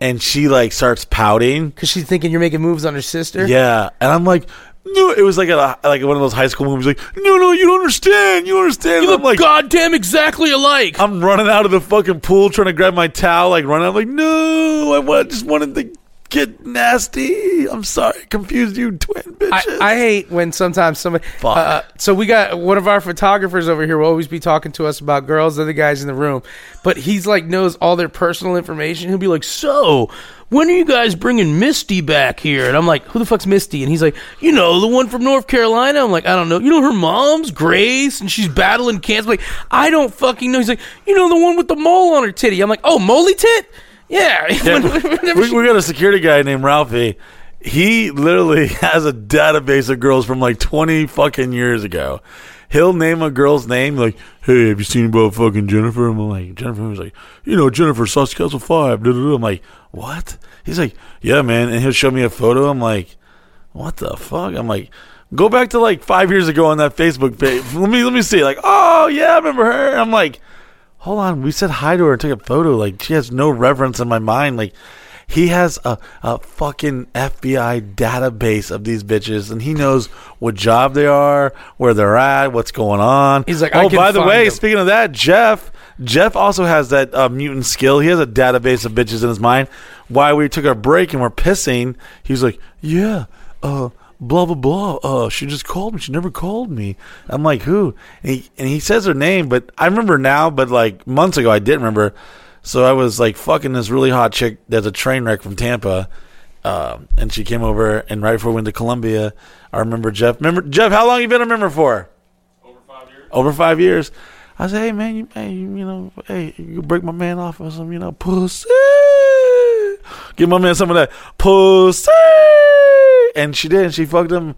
and she like starts pouting. Because she's thinking you're making moves on her sister. Yeah, and I'm like, no, it was like a like one of those high school movies. Like, no, no, you don't understand. You don't understand. You And I'm look like, goddamn exactly alike. I'm running out of the fucking pool trying to grab my towel, like running. I'm like, no, I wa- just wanted to get nasty. I'm sorry, confused you, twin bitches. I, I hate when sometimes somebody. Fuck. Uh, so we got one of our photographers over here will always be talking to us about girls, other guys in the room, but he's like knows all their personal information. He'll be like, "So, when are you guys bringing Misty back here?" And I'm like, "Who the fuck's Misty?" And he's like, "You know, the one from North Carolina." I'm like, "I don't know. You know her mom's Grace, and she's battling cancer." I'm like, I don't fucking know. He's like, "You know the one with the mole on her titty?" I'm like, "Oh, Molly tit." Yeah. Yeah, we, we got a security guy named Ralphie. He literally has a database of girls from like 20 fucking years ago. He'll name a girl's name like, "Hey, have you seen about fucking Jennifer?" I'm like, "Jennifer." He's like, "You know, Jennifer, Sausage Castle Five. da, da, da." I'm like, "What?" He's like, "Yeah, man." And he'll show me a photo. I'm like, "What the fuck?" I'm like, "Go back to like five years ago on that Facebook page. Let me let me see." Like, "Oh yeah, I remember her." I'm like, hold on. We said hi to her and took a photo. Like she has no reverence in my mind. Like he has a, a fucking FBI database of these bitches, and he knows what job they are, where they're at, what's going on. He's like, oh, by the way, them." speaking of that, Jeff, Jeff also has that uh, mutant skill. He has a database of bitches in his mind. Why we took a break and we're pissing, he's like, yeah, uh, blah blah blah. Uh, she just called me. She never called me. I'm like, who? And he, and he says her name, but I remember now. But like months ago, I didn't remember. So I was like fucking this really hot chick that's a train wreck from Tampa. Um, and she came over, and right before we went to Colombia, I remember Jeff. Remember Jeff? How long you been a member for? Over five years. Over five years. I said, hey man, you, hey, you, you know, hey, you break my man off with some, you know, pussy. Give my man some of that pussy. And she did. And she fucked him,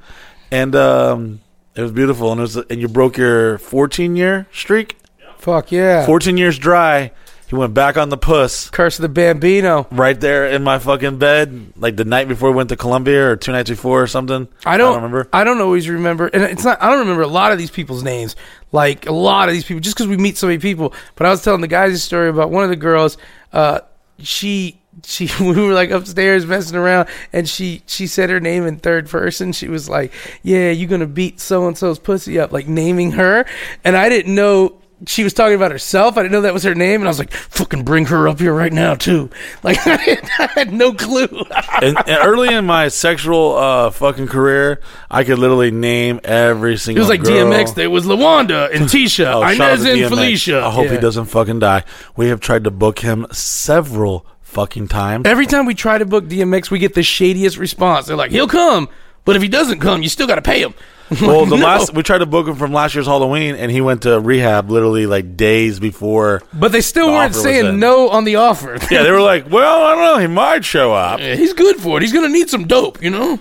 and um, it was beautiful. And it was, and you broke your 14 year streak. Fuck yeah. 14 years dry. He went back on the puss Curse of the Bambino. right there in my fucking bed, like the night before we went to Colombia or two nights before or something. I don't, remember. I don't always remember, and it's not. I don't remember a lot of these people's names. Like a lot of these people, just because we meet so many people. But I was telling the guys a story about one of the girls. Uh, she, she, we were like upstairs messing around, and she, she said her name in third person. She was like, "Yeah, you're gonna beat so and so's pussy up," like naming her, and I didn't know. She was talking about herself. I didn't know that was her name, and I was like, "Fucking bring her up here right now, too." Like I, had no clue. and, and early in my sexual uh, fucking career, I could literally name every single It was like girl. DMX. There was Lawanda and Tisha, Oh, shout out Inez and DMX. Felicia. I hope he doesn't fucking die. We have tried to book him several fucking times. Every time we try to book DMX, we get the shadiest response. They're like, "He'll come, but if he doesn't come, you still got to pay him." Well, the "No." last we tried to book him from last year's Halloween, and he went to rehab literally like days before. but they still the weren't saying no on the offer. Yeah, they were like, "Well, I don't know. He might show up." Yeah, he's good for it. He's gonna need some dope, you know.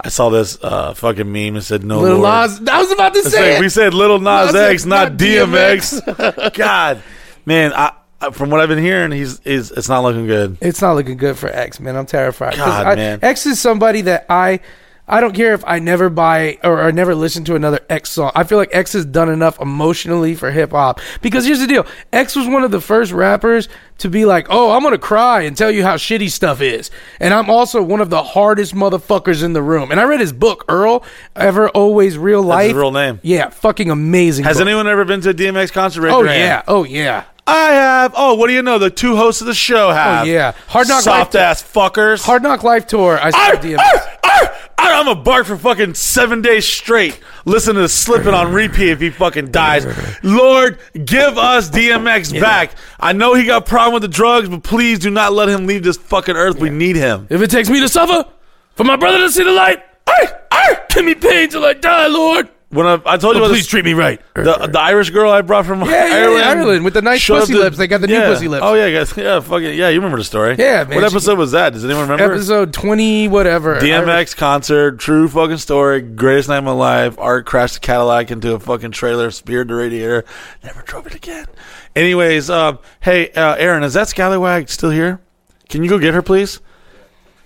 I saw this uh, fucking meme and said, "No, Little Lord. Nas. I was about to say like, we said Little Nas Nas X, X, not not DMX. God, man, I, from what I've been hearing, he's is it's not looking good. It's not looking good for X, man. I'm terrified. 'Cause God, I- man. X is somebody that I. I don't care if I never buy or, or never listen to another X song. I feel like X has done enough emotionally for hip hop. Because here's the deal X was one of the first rappers to be like, oh, I'm going to cry and tell you how shitty stuff is. And I'm also one of the hardest motherfuckers in the room. And I read his book, Earl, Ever Always Real Life. his real name. Yeah, fucking amazing. Has book. anyone ever been to a DMX concert? Oh, yeah. Oh, yeah. I have. Oh, what do you know? The two hosts of the show oh, have. Oh, yeah. Hard Knock soft Life- ass fuckers. Hard Knock Life Tour. I saw DMX. arr, arr, arr. I'm a bark for fucking seven days straight. Listen to Slipping on repeat if he fucking dies. Lord, give us DMX back. I know he got a problem with the drugs, but please do not let him leave this fucking earth. We need him. If it takes me to suffer, for my brother to see the light, I, I, give me pain till I die, Lord. When I, I told you But about please this, treat me right. the, the Irish girl I brought from Yeah, yeah, Ireland, yeah, Ireland, with the nice showed up pussy lips. They got the new pussy lips. Oh yeah, guys. Yeah, fucking yeah. You remember the story? Yeah, man, What she- episode was that? Does anyone remember? Episode 20, whatever. DMX concert, true fucking story, greatest night of my life. Art crashed a Cadillac into a fucking trailer, speared the radiator, never drove it again. Anyways, um, hey, uh, Aaron, is that Scallywag still here? Can you go get her, please?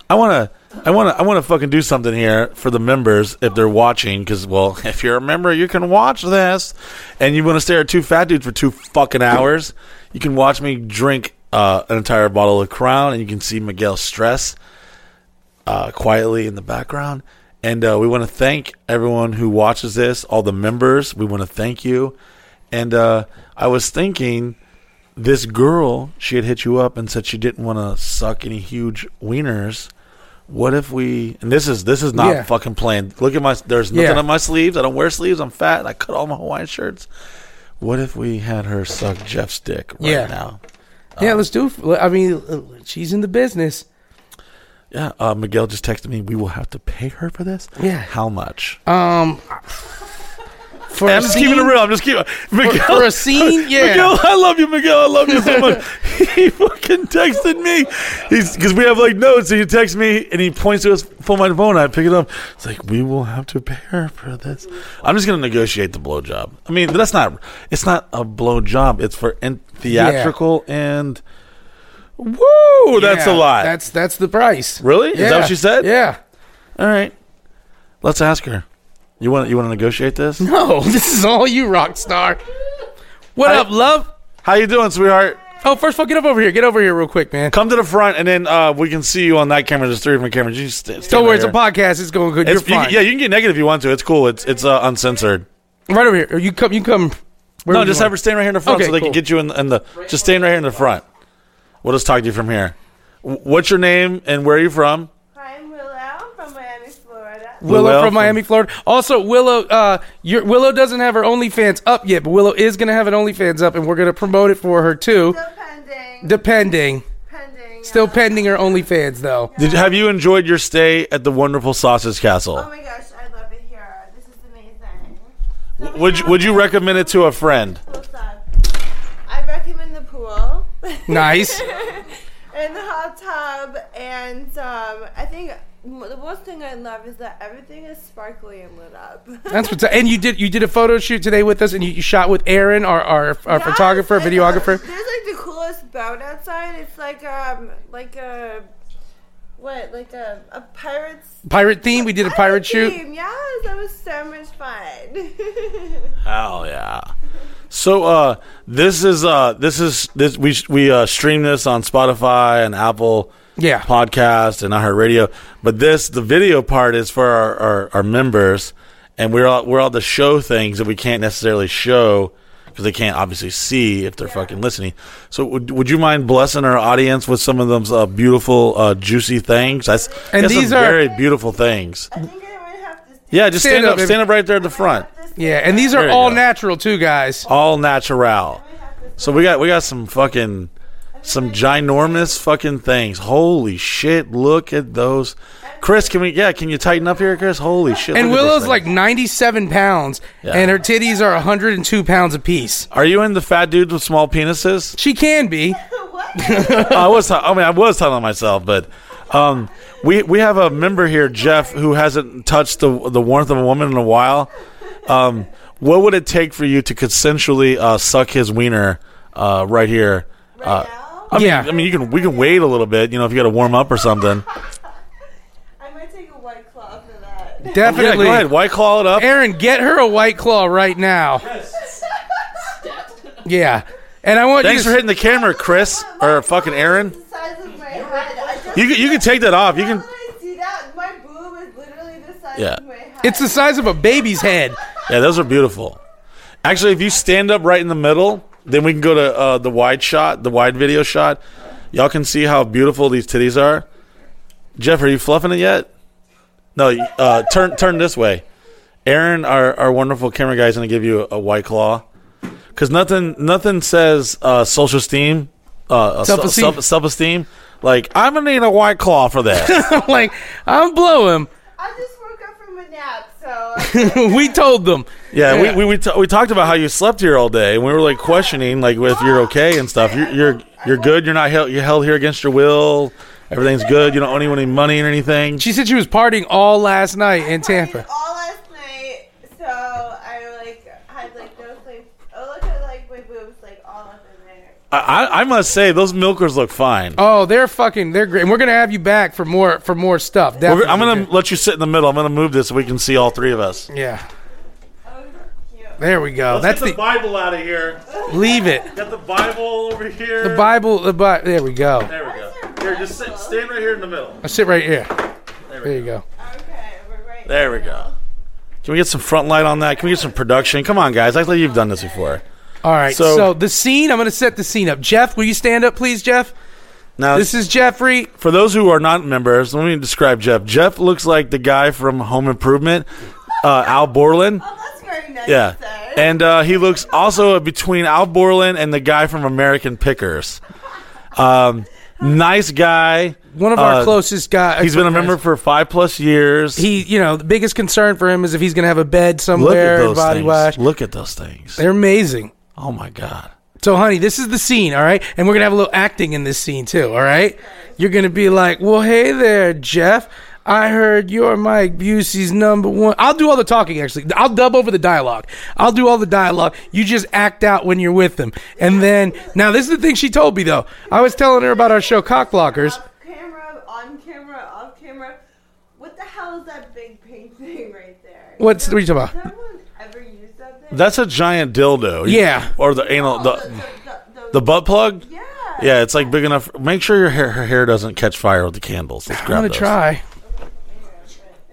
I want to, I want to, I want to fucking do something here for the members if they're watching. Because, well, if you're a member, you can watch this, and you want to stare at two fat dudes for two fucking hours. You can watch me drink uh, an entire bottle of Crown, and you can see Miguel stress uh, quietly in the background. And uh, we want to thank everyone who watches this, all the members. We want to thank you. And uh, I was thinking, this girl, she had hit you up and said she didn't want to suck any huge wieners. What if we? And this is this is not Yeah. fucking playing. Look at my. There's nothing Yeah. on my sleeves. I don't wear sleeves. I'm fat. I cut all my Hawaiian shirts. What if we had her suck Jeff's dick right Yeah. now? Yeah, let's do it. I mean, she's in the business. Yeah. Uh, Miguel just texted me. We will have to pay her for this. Yeah. How much? Um, for I'm just scene, keeping it real. I'm just keeping Miguel. for a scene, yeah. Miguel, I love you, Miguel. I love you so much. he fucking texted me. He's because we have like notes. And he texts me and he points to his phone, my phone. I pick it up. It's like we will have to pay her for this. I'm just gonna negotiate the blowjob. I mean, that's not. It's not a blowjob. It's for in, theatrical and. Woo! That's a lot. That's that's the price. really? Is that what she said? Yeah. All right. Let's ask her. You want you want to negotiate this? No, this is all you, rock star. What up, love? How you doing, sweetheart? Oh, first of all, get up over here. Get over here real quick, man. Come to the front, and then uh, we can see you on that camera. There's three different cameras. You just st- stand Don't worry, right it's a here. podcast. It's going good. It's- You're you fine. can- yeah, you can get negative if you want to. It's cool. It's it's uh, uncensored. Right over here. Or You come. You come. No, you just have her stand right here in the front Okay, so they cool. can get you in, in the. Just stand right here in the front. We'll just talk to you from here. W- What's your name and where are you from? I'm Willow from Miami, Florida. Willow Willow from from- Miami, Florida. Also, Willow, uh, your Willow doesn't have her OnlyFans up yet, but Willow is gonna have an OnlyFans up, and we're gonna promote it for her too. Still pending. Depending, pending. still pending her OnlyFans though. Did have you enjoyed your stay at the wonderful Sausage Castle? Oh my gosh, I love it here. This is amazing. So would you, would you recommend it to a friend? Cool stuff. I recommend the pool. Nice. and the hot tub, and um, I think m- the one thing I love is that everything is sparkly and lit up. That's what's. And you did you did a photo shoot today with us, and you, you shot with Aaron, our our, our Yes, photographer, and, videographer. There's like the coolest boat outside. It's like um like a what like a a pirate's Pirate theme. We did a pirate shoot. theme. Yes, that was so much fun. Hell yeah. So uh this is uh this is this we we uh stream this on Spotify and Apple Yeah. podcast and iHeartRadio. But this the video part is for our, our, our members and we're all we're all to show things that we can't necessarily show because they can't obviously see if they're fucking listening. So would, would you mind blessing our audience with some of those uh, beautiful uh, juicy things? That's And that's some these are- very beautiful things. I think I might have to. Yeah, just Stand stand, up, up, stand up right there at the front. Yeah, and these are all go. natural too, guys. all natural. So we got we got some fucking some ginormous fucking things. Holy shit! Look at those. Chris, can we? Yeah, can you tighten up here, Chris? Holy shit! And look at those Willow's like 97 pounds, Yeah. and her titties are 102 pounds apiece. Are you in the fat dudes with small penises? She can be. what? I was. I mean, I was telling myself, but um, we we have a member here, Jeff, who hasn't touched the the warmth of a woman in a while. Um, what would it take for you to consensually uh, suck his wiener uh, right here? Right Uh, now? I mean, Yeah. I mean, you can we can wait a little bit, you know, if you got to warm up or something. I might take a white claw for that. Definitely. Yeah, go ahead, white claw it up. Aaron, get her a white claw right now. Yeah. And I want Thanks you for to, hitting the camera, Chris or fucking Aaron. The size of my head. I just, You can, you can take that off. You can. see that, my boob is literally the size Yeah. of my head. It's the size of a baby's head. Yeah, those are beautiful. Actually, if you stand up right in the middle, then we can go to uh, the wide shot, the wide video shot. Y'all can see how beautiful these titties are. Jeff, are you fluffing it yet? No, uh, turn turn this way. Aaron, our, our wonderful camera guy, is going to give you a, a white claw. Because nothing nothing says uh, social esteem, uh, Self-esteem. self self esteem. Like I'm gonna need a white claw for that. I'm like, I'm blowing. I just woke up from a nap, so we told them. Yeah, Yeah. we we we, t- we talked about how you slept here all day, and we were like questioning like if you're okay and stuff. You're you're you're good. You're not held you're held here against your will. Everything's good. You don't owe anyone any money or anything. She said she was partying all last night in I Tampa. I I, must say those milkers look fine. Oh, they're fucking, they're great. And we're gonna have you back for more for more stuff. We're- Definitely. I'm gonna let you sit in the middle. I'm gonna move this so we can see all three of us. Yeah. There we go. That's the, Bible out of here. leave it. Got the Bible over here. The Bible. The Bi- There we go. There we go. Here, just sit, stand right here in the middle. I sit right here. There you go. Okay, we're right. There we go. Can we get some front light on that? Can we get some production? Come on, guys. I think you've done this before. All right. So, So- the scene. I'm gonna set the scene up. Jeff, will you stand up, please, Jeff? Now, This is Jeffrey. for those who are not members, let me describe Jeff. Jeff looks like the guy from Home Improvement, uh, Al Borland. Oh, that's very nice. Yeah, and uh, he looks also between Al Borland and the guy from American Pickers. Um, nice guy. One of our Uh, closest guys. He's been a member for five plus years. He, you know, the biggest concern for him is if he's gonna have a bed Look somewhere at those body things. wash. Look at those things. They're amazing. Oh my god. So, honey, this is the scene, all right? And we're going to have a little acting in this scene, too, all right? You're going to be like, well, hey there, Jeff. I heard you're Mike Busey's number one. I'll do all the talking, actually. I'll dub over the dialogue. I'll do all the dialogue. You just act out when you're with them. And then, now, this is the thing she told me, though. I was telling her about our show, Cockblockers. Off camera, on camera, off camera. What the hell is that big pink thing right there? What's- what are you talking about? Has anyone ever used that thing? That's a giant dildo. Yeah. Or the anal. Oh, The, the, the, the, the The butt plug. Yeah. Yeah, it's like big enough. Make sure your hair, her hair doesn't catch fire with the candles. Let's I'm grab gonna those. try.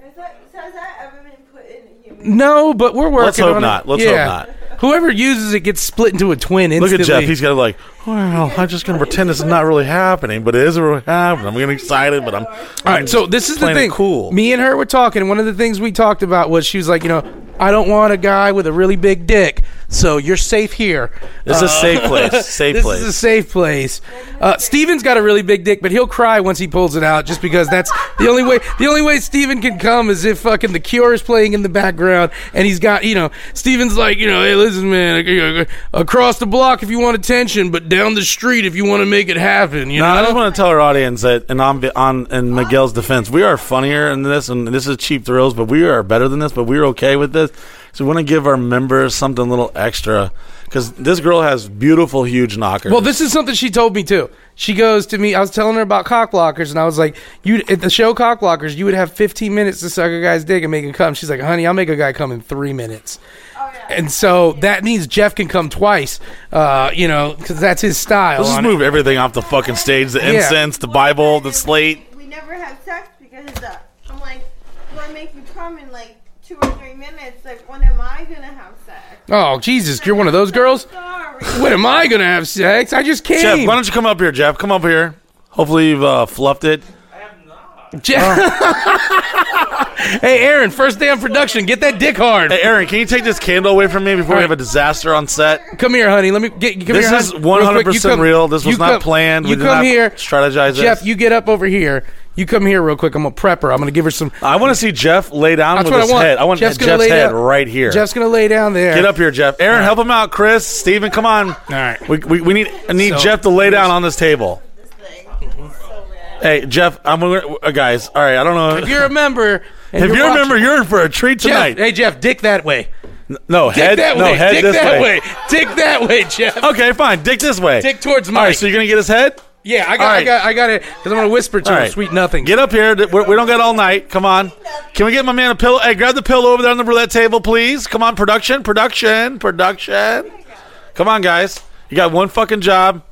Is that, has that ever been put in a human? No, but we're working Let's hope on not. it. Let's hope not. Whoever uses it gets split into a twin Look at Jeff. He's got to like, well, I'm just gonna pretend this is not really happening, but it is really happening. I'm getting excited, but I'm. All right, so this is the thing. cool. Me and her were talking. and One of the things we talked about was she was like, you know, I don't want a guy with a really big dick, so you're safe here. This is a safe place. Safe this place. is a safe place. Uh, Steven's got a really big dick, but he'll cry once he pulls it out, just because that's the only way. The only way Steven can come is if fucking The Cure is playing in the background, and he's got, you know, Steven's like, you know, hey, listen, man, uh, across the block if you want attention, but down the street if you want to make it happen. You No, know, I just want to tell our audience that, and on on in Miguel's defense, we are funnier in this, and this is cheap thrills, but we are better than this. But we're okay with this, so we want to give our members something a little extra because this girl has beautiful, huge knockers. Well, this is something she told me too. She goes to me. I was telling her about cock blockers, and I was like, "You at the show cock blockers, you would have 15 minutes to suck a guy's dick and make him come." She's like, "Honey, I'll make a guy come in three minutes." Oh, yeah. And so that means Jeff can come twice, uh, you know, because that's his style. let's just on it. move everything off the fucking stage: the Yeah. incense, the Bible, the slate. We never have sex because of that. I'm like, do I make you come in like two or three minutes? Like, when am I gonna have sex? Oh Jesus, you're one of those girls. Sorry. When am I gonna have sex? I just came. Jeff, why don't you come up here, Jeff? Come up here. Hopefully you've uh, fluffed it. Jeff- uh. hey, Aaron, first day on production, get that dick hard. Hey, Aaron, can you take this candle away from me before we have a disaster on set? Come here, honey. Let me get. Come This here, is honey. Real quick, you 100% come- real. This was you not come- planned. We You did come not here, strategize Jeff. this. You get up over here. You come here real quick. I'm gonna prep her. I'm gonna give her some. I want to see Jeff lay down That's with what his I want. head. I want Jeff's Jeff's, gonna lay head down- right here. Jeff's gonna lay down there. Get up here, Jeff. Aaron, help him out. Chris, Steven, come on. All right. We, we, we need I need So- Jeff to lay down on this table. Hey, Jeff, I'm gonna, uh, guys. All right, I don't know. If you're a member, if you're you remember, you're in for a treat Jeff, tonight. hey Jeff, dick that way. no, Dick head, that no way. head dick this that way. way. Dick that way, Jeff. Okay, fine. Dick this way. Dick towards All Mike. right, so you're gonna get his head. yeah, I got, I got, I got it. Because I'm gonna whisper to All him, right. sweet nothing. Get up here. We're, we don't get all night. Come on. Can we get my man a pillow? Hey, grab the pillow over there on the roulette table, please. Come on, production, production, production. Come on, guys. You got one fucking job.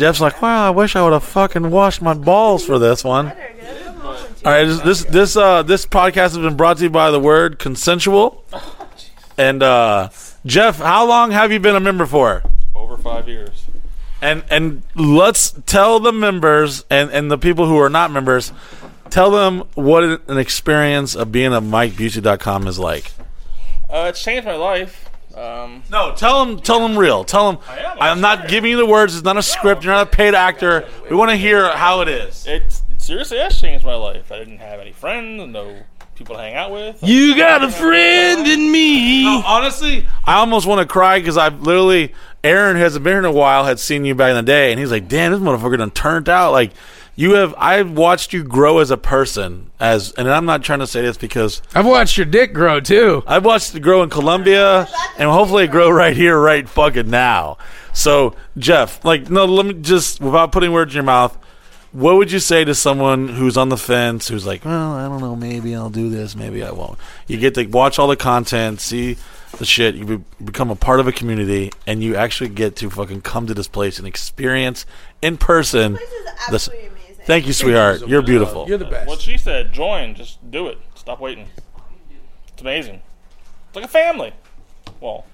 Jeff's like, wow, I wish I would have fucking washed my balls for this one. Better get a moment. All right, this this this, uh, this podcast has been brought to you by the word consensual. And uh, Jeff, how long have you been a member for? Over five years. And and let's tell the members and, and the people who are not members, tell them what an experience of being a MikeBusey.com is like. Uh, it's changed my life. Um, No, tell them tell them real. Tell them am, I'm I'm not giving you the words. It's not a script. You're not a paid actor. We want to hear how it is. it seriously has changed my life. I didn't have any friends, no people to hang out with. You got a friend in me. No, honestly, I almost want to cry because I've literally Aaron hasn't been here in a while. Had seen you back in the day, and he's like, "Damn, this motherfucker done turned out." Like you have, I've watched you grow as a person. As, and I'm not trying to say this because I've watched your dick grow too. I've watched it grow in Colombia, and hopefully it grow right here, right fucking now. So, Jeff, like, no, let me just without putting words in your mouth. What would you say to someone who's on the fence, who's like, well, I don't know, maybe I'll do this, maybe I won't. You get to watch all the content, see the shit, you be- become a part of a community, and you actually get to fucking come to this place and experience in person. This is This- amazing. Thank you, sweetheart. You're beautiful. You're the best. What she said, join, just do it. Stop waiting. It's amazing. It's like a family. Well,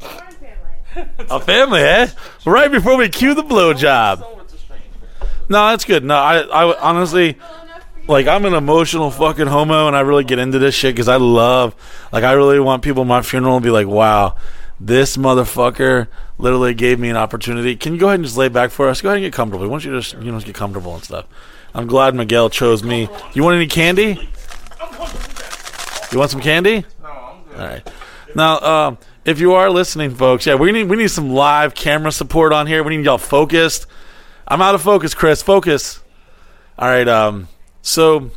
a family. A family, eh? Right before we cue the blowjob. some of it's a strange. No, that's good. No, I, I honestly, like, I'm an emotional fucking homo, and I really get into this shit because I love, like, I really want people at my funeral to be like, wow, this motherfucker literally gave me an opportunity. Can you go ahead and just lay back for us? Go ahead and get comfortable. We want you to, just, you know, get comfortable and stuff. I'm glad Miguel chose me. You want any candy? You want some candy? No, I'm good. All right. Now, um, if you are listening, folks, yeah, we need we need some live camera support on here. We need y'all focused. I'm out of focus, Chris. Focus. All right. Um. So,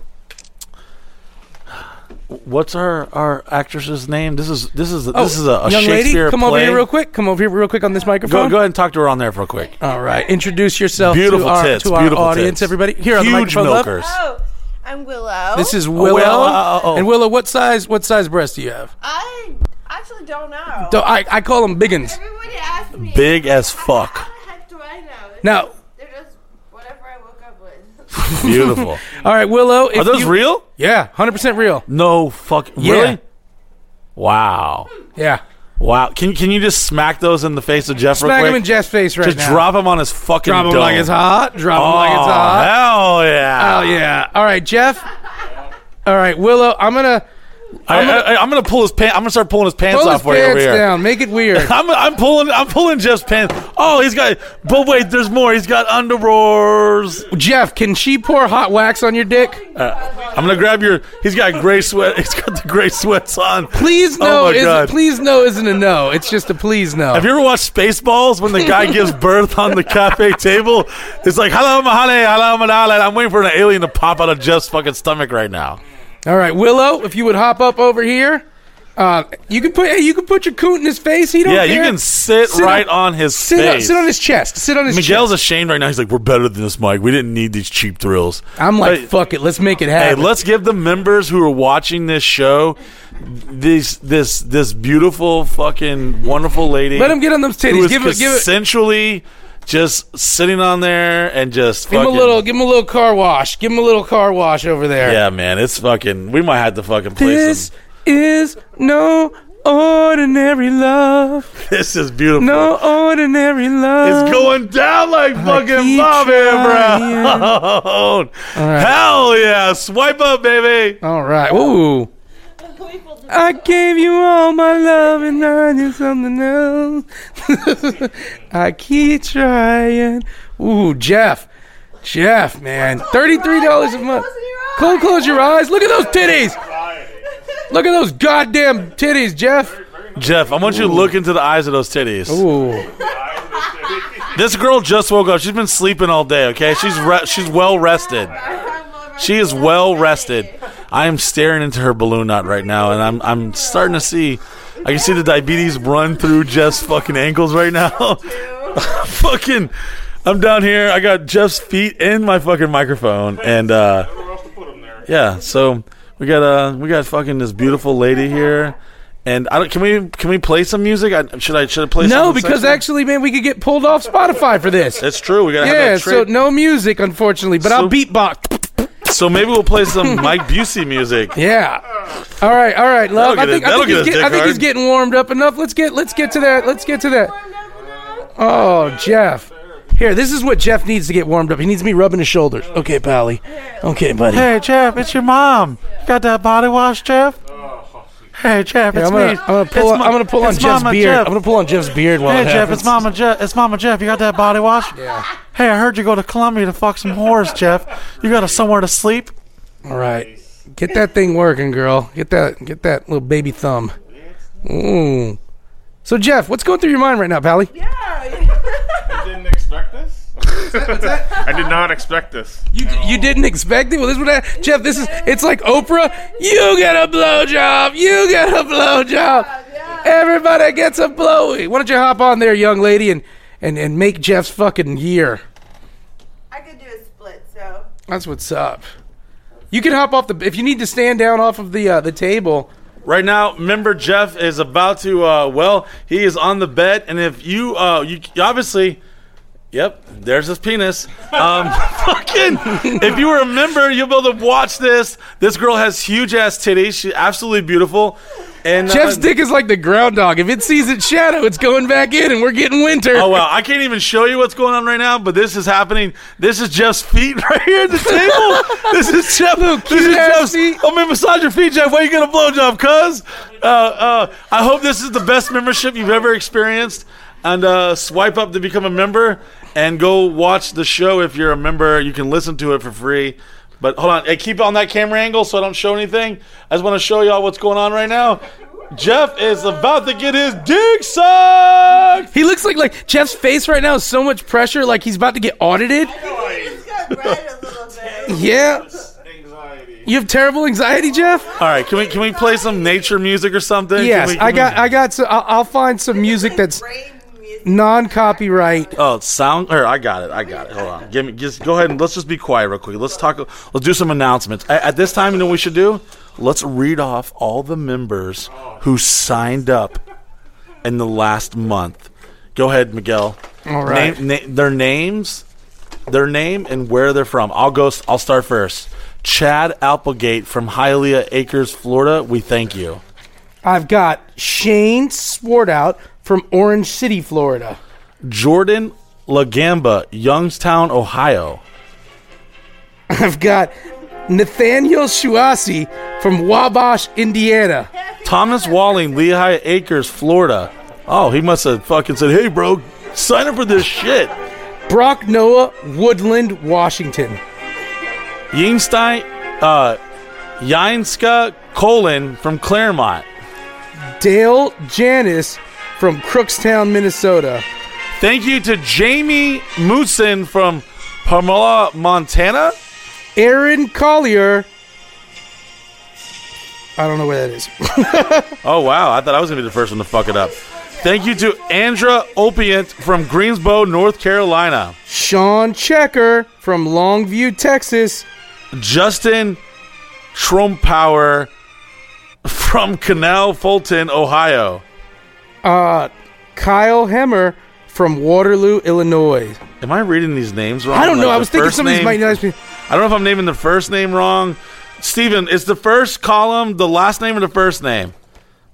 what's our our actress's name? This is this is oh, this is a, a Oh, young Shakespeare lady, come play. over here real quick. Come over here real quick on this microphone. Go, go ahead and talk to her on there real quick. All right, introduce yourself Beautiful to our, tits, to our beautiful audience, tits. everybody. Here on the microphone. love. milkers. Oh, I'm Willow. This is oh, Willow. Willow. Uh, uh, oh. And Willow, what size what size breast do you have? I actually don't know. Do- I, I call them biggins. Everybody asks big as fuck. How the heck do I know? Now- just- they're just whatever I woke up with. Beautiful. All right, Willow. Are those you- real? Yeah, hundred percent real. No fuck. Yeah. Really? Wow. Yeah, Wow. Can can you just smack those in the face of Jeff real smack him in Jeff's face right just now. drop him on his fucking Drop him dome. like it's hot. Drop him Oh, like it's oh, hot. hell yeah. Oh yeah. All right, Jeff. All right, Willow. I'm gonna I, am gonna pull his pants. I'm gonna start pulling his pants pull off his for you over here. down. Make it weird. I'm, I'm pulling I'm pulling Jeff's pants. Oh, he's got. But wait, there's more. He's got underwears. Jeff, can she pour hot wax on your dick? Uh, I'm gonna grab your. He's got gray sweat. He's got the gray sweats on. Please Oh no. isn't, God. please no isn't a no. It's just a please no. Have you ever watched Spaceballs when the guy gives birth on the cafe table? It's like hello mahale, hello mahale. I'm waiting for an alien to pop out of Jeff's fucking stomach right now. All right, Willow, if you would hop up over here, uh, you can put hey, you can put your coot in his face. He don't Yeah, care. you can sit, Sit right on- on, his sit on, sit on his chest. Sit on his Miguel's chest. ashamed right now. He's like, "We're better than this, Mike. We didn't need these cheap thrills." I'm like, But- fuck it, let's make it Hey, happen. let's give the members who are watching this show this this this beautiful fucking wonderful lady. Let him get on those titties. Give it, give it. consensually just sitting on there and just Give him a little, give him a little car wash. Give him a little car wash over there. Yeah, man, it's fucking. We might have to fucking play This some. is no ordinary love. This is beautiful. No ordinary love. It's going down like fucking keep Bobby trying. Brown. right. Hell yeah! Swipe up, baby. All right. Ooh. I gave you all my love and I need something else. I keep trying. Ooh, Jeff. Jeff, man. $33 a month. Close, close your eyes. Look at those titties. Look at those goddamn titties, Jeff. Jeff, I want you to look into the eyes of those titties. Ooh. This girl just woke up. She's been sleeping all day. Okay, she's re- she's well rested. She is well rested. I am staring into her balloon knot right now, and I'm I'm starting to see. I can see the diabetes run through Jeff's fucking ankles right now. fucking, I'm down here. I got Jeff's feet in my fucking microphone, and uh, Where else to put them there? yeah. So we got uh we got fucking this beautiful lady here, and I don't. Can we can we play some music? I, should I should I play? No, because actually, man, we could get pulled off Spotify for this. That's true. We gotta have Yeah, so no music, unfortunately, but I'll beatbox. So maybe we'll play some Mike Busey music. Yeah. All right, all right, love. That'll I get think, it- I that'll think, he's, get his get, I dick think he's getting warmed up enough. Let's get let's get to that. Let's get to that. Oh, Jeff. Here, this is what Jeff needs to get warmed up. He needs me rubbing his shoulders. Okay, Pally. Okay, buddy. Hey Jeff, it's your mom. You got that body wash, Jeff? Hey Jeff, Here, it's I'm gonna, me. I'm gonna pull. It's On, Ma- I'm gonna pull on Jeff's Mama beard. Jeff. I'm gonna pull on Jeff's beard while Hey it Jeff, happens. it's Mama Jeff. It's Mama Jeff. You got that body wash? Yeah. Hey, I heard you go to Colombia to fuck some whores, Jeff. You got a somewhere to sleep? All right, get that thing working, girl. Get that, get that little baby thumb. Ooh. So Jeff, what's going through your mind right now, Pally? Yeah. I didn't expect this. I did not expect this. You, you didn't expect it. Well, this is what I, Jeff. This is it's like Oprah. You get a blowjob. You get a blowjob. Everybody gets a blowy. Why don't you hop on there, young lady, and and and make Jeff's fucking year. I could do a split, so. That's what's up. You can hop off the if you need to stand down off of the uh, the table. Right now, member Jeff is about to. Uh, well, he is on the bed, and if you, uh, you you obviously, yep, there's his penis. Um, fucking, if you were a member, you'll be able to watch this. This girl has huge ass titties. She's absolutely beautiful. And uh, Jeff's dick is like the groundhog. If it sees its shadow, it's going back in, and we're getting winter. Oh wow! I can't even show you what's going on right now, but this is happening. This is Jeff's feet right here at the table. this is Jeff. This is Jeff's feet. Oh man, massage your feet, Jeff. Why you gonna blowjob, cuz? Uh, uh, I hope this is the best membership you've ever experienced. And uh, swipe up to become a member, and go watch the show if you're a member. You can listen to it for free. But hold on, hey, keep it on that camera angle so I don't show anything. I just want to show y'all what's going on right now. Jeff is about to get his dick sucked. He looks like like Jeff's face right now is so much pressure, like he's about to get audited. He just got red a little bit. Yeah. You have terrible anxiety, Jeff. All right, can we can we play some nature music or something? Can Yes, we- can I we- got I got. So I'll, I'll find some music that's Brain music. non-copyright. Oh, sound. Or I got it. I got it. Hold on. Give me. Just go ahead and let's just be quiet real quick. Let's talk. Let's do some announcements. At, at this time, you know what we should do? Let's read off all the members who signed up in the last month. Go ahead, Miguel. All right. Name, na- their names, their name, and where they're from. I'll go. I'll start first. Chad Applegate from Hialeah Acres, Florida. We thank you. I've got Shane Swartout from Orange City, Florida. Jordan Lagamba, Youngstown, Ohio. I've got Nathaniel Shuasi from Wabash, Indiana. Thomas Walling, Lehigh Acres, Florida. Oh, he must have fucking said, "Hey, bro, sign up for this shit." Brock Noah, Woodland, Washington. Yingstein, uh, Yinska Colon from Clermont. Dale Janis from Crookston, Minnesota. Thank you to Jamie Moosin from Pamela, Montana. Aaron Collier. I don't know where that is. Oh wow, I thought I was gonna be the first one to fuck it up. Thank you to Andra Opiant from Greensboro, North Carolina. Sean Checker from Longview, Texas. Justin Trumpower from Canal Fulton, Ohio. Uh, Kyle Hemmer from Waterloo, Illinois. Am I reading these names wrong? I don't know. Like I was thinking some of these might not be. I don't know if I'm naming the first name wrong. Steven, is the first column the last name or the first name?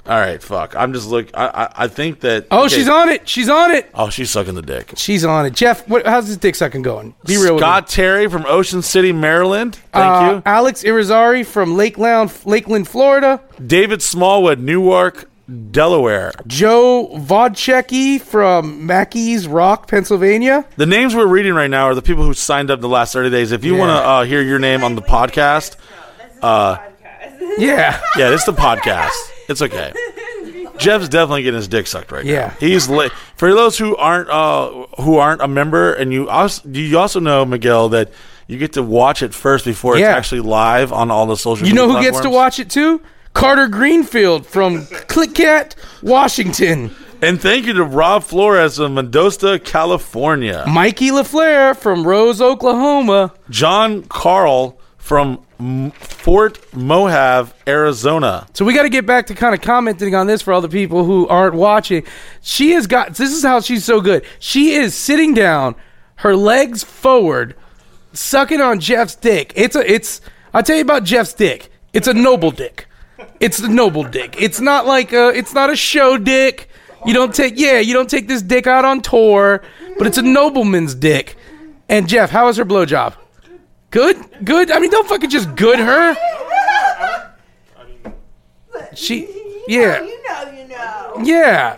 All right, fuck. I'm just look. I I, I think that. Oh, okay. she's on it. She's on it. Oh, she's sucking the dick. She's on it. Jeff, what, how's this dick sucking going? Be real Scott. Terry from Ocean City, Maryland. Thank Uh, you. Alex Irizarry from Lakeland, Lakeland, Florida. David Smallwood, Newark, Delaware. Joe Vodchecki from Mackey's Rock, Pennsylvania. The names we're reading right now are the people who signed up the last 30 days. If you Yeah. want to uh, hear your name on the podcast, uh, Yeah. yeah, it's the podcast. It's okay. Jeff's definitely getting his dick sucked right Yeah. now. He's li- for those who aren't uh, who aren't a member, and you also you also know Miguel that you get to watch it first before it's actually live on all the social. You know media who gets to platforms. watch it too? Carter Greenfield from Clickcat, Washington. And thank you to Rob Flores of Mendoza, California. Mikey LaFleur from Rose, Oklahoma. John Carl from Fort Mohave, Arizona. So we got to get back to kind of commenting on this for all the people who aren't watching. She has got this is how she's so good. She is sitting down, her legs forward, sucking on Jeff's dick. It's a it's I'll tell you about Jeff's dick. It's a noble dick. It's a noble dick. It's not like a it's not a show dick. You don't take yeah, you don't take this dick out on tour, but it's a nobleman's dick. And Jeff, how is her blowjob? Good? Good? I mean, don't fucking just good her. She yeah. You know, you know. Yeah.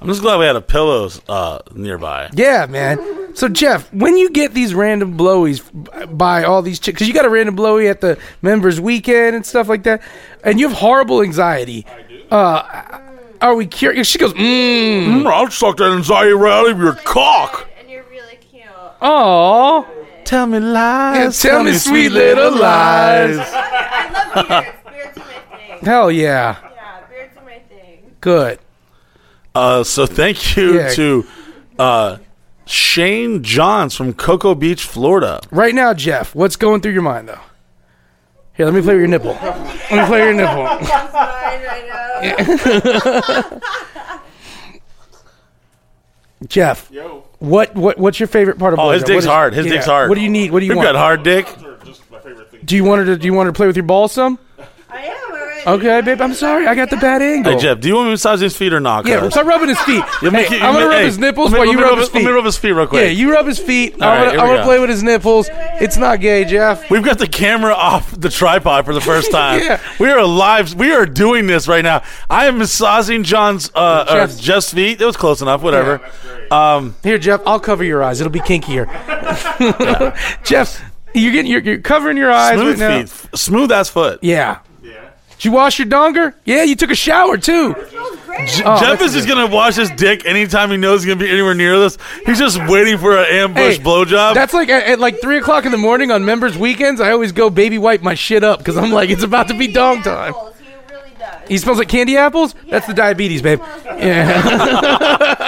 I'm just glad we had a pillows uh, nearby. Yeah, man. So Jeff, when you get these random blowies by all these chicks, because you got a random blowy at the members weekend and stuff like that, and you have horrible anxiety. I Uh, are we curious? She goes, mmm. Mm, I'll suck that anxiety right out of your cock. And you're really cute. Aw. Tell me lies. tell me sweet little lies. I love beards. Beards are my thing. Hell yeah. Yeah, beards are my thing. Good. Uh, so thank you Yeah. to uh, Shane Johns from Cocoa Beach, Florida. Right now, Jeff, what's going through your mind though? Here, let me play with your nipple. Let me play with your nipple. That's mine right now. Jeff, Yo. What what what's your favorite part of? Oh, his dick's What is- hard. His yeah. dick's hard. What do you need? What do you We've want? got hard dick. Those are just my favorite things. Do you want her to? Do you want her to play with your balls some? I am already. Okay, babe. I'm sorry. I got the bad angle. Hey, Jeff, do you want me to massage his feet or not? Yeah, cuz? start rubbing his feet. You make Hey, it- I'm gonna make- rub hey, his nipples me- while you let rub his feet. Let me feet. rub his feet real quick. Yeah, you rub his feet. All I'm right, gonna, I'm we gonna go. play with his nipples. It's not gay, Jeff. We've got the camera off the tripod for the first time. Yeah. We are live. We are doing this right now. I am massaging John's uh, uh, Jeff's- Jeff's feet. It was close enough. Whatever. Um, Here, Jeff. I'll cover your eyes. It'll be kinkier. Jeff, you're getting you're, you're covering your eyes smooth right now. feet, F- smooth as foot. Yeah. Yeah. Did you wash your donger? Yeah, you took a shower too. smells. Oh, Jeff that's is just gonna wash his dick anytime he knows he's gonna be anywhere near this. He's just waiting for an ambush Hey, blowjob. That's like at, at like three o'clock in the morning on members' weekends. I always go baby wipe my shit up because I'm like it's about to be dong time. Apples, He really does. He smells like candy apples. That's the diabetes, babe. Yeah.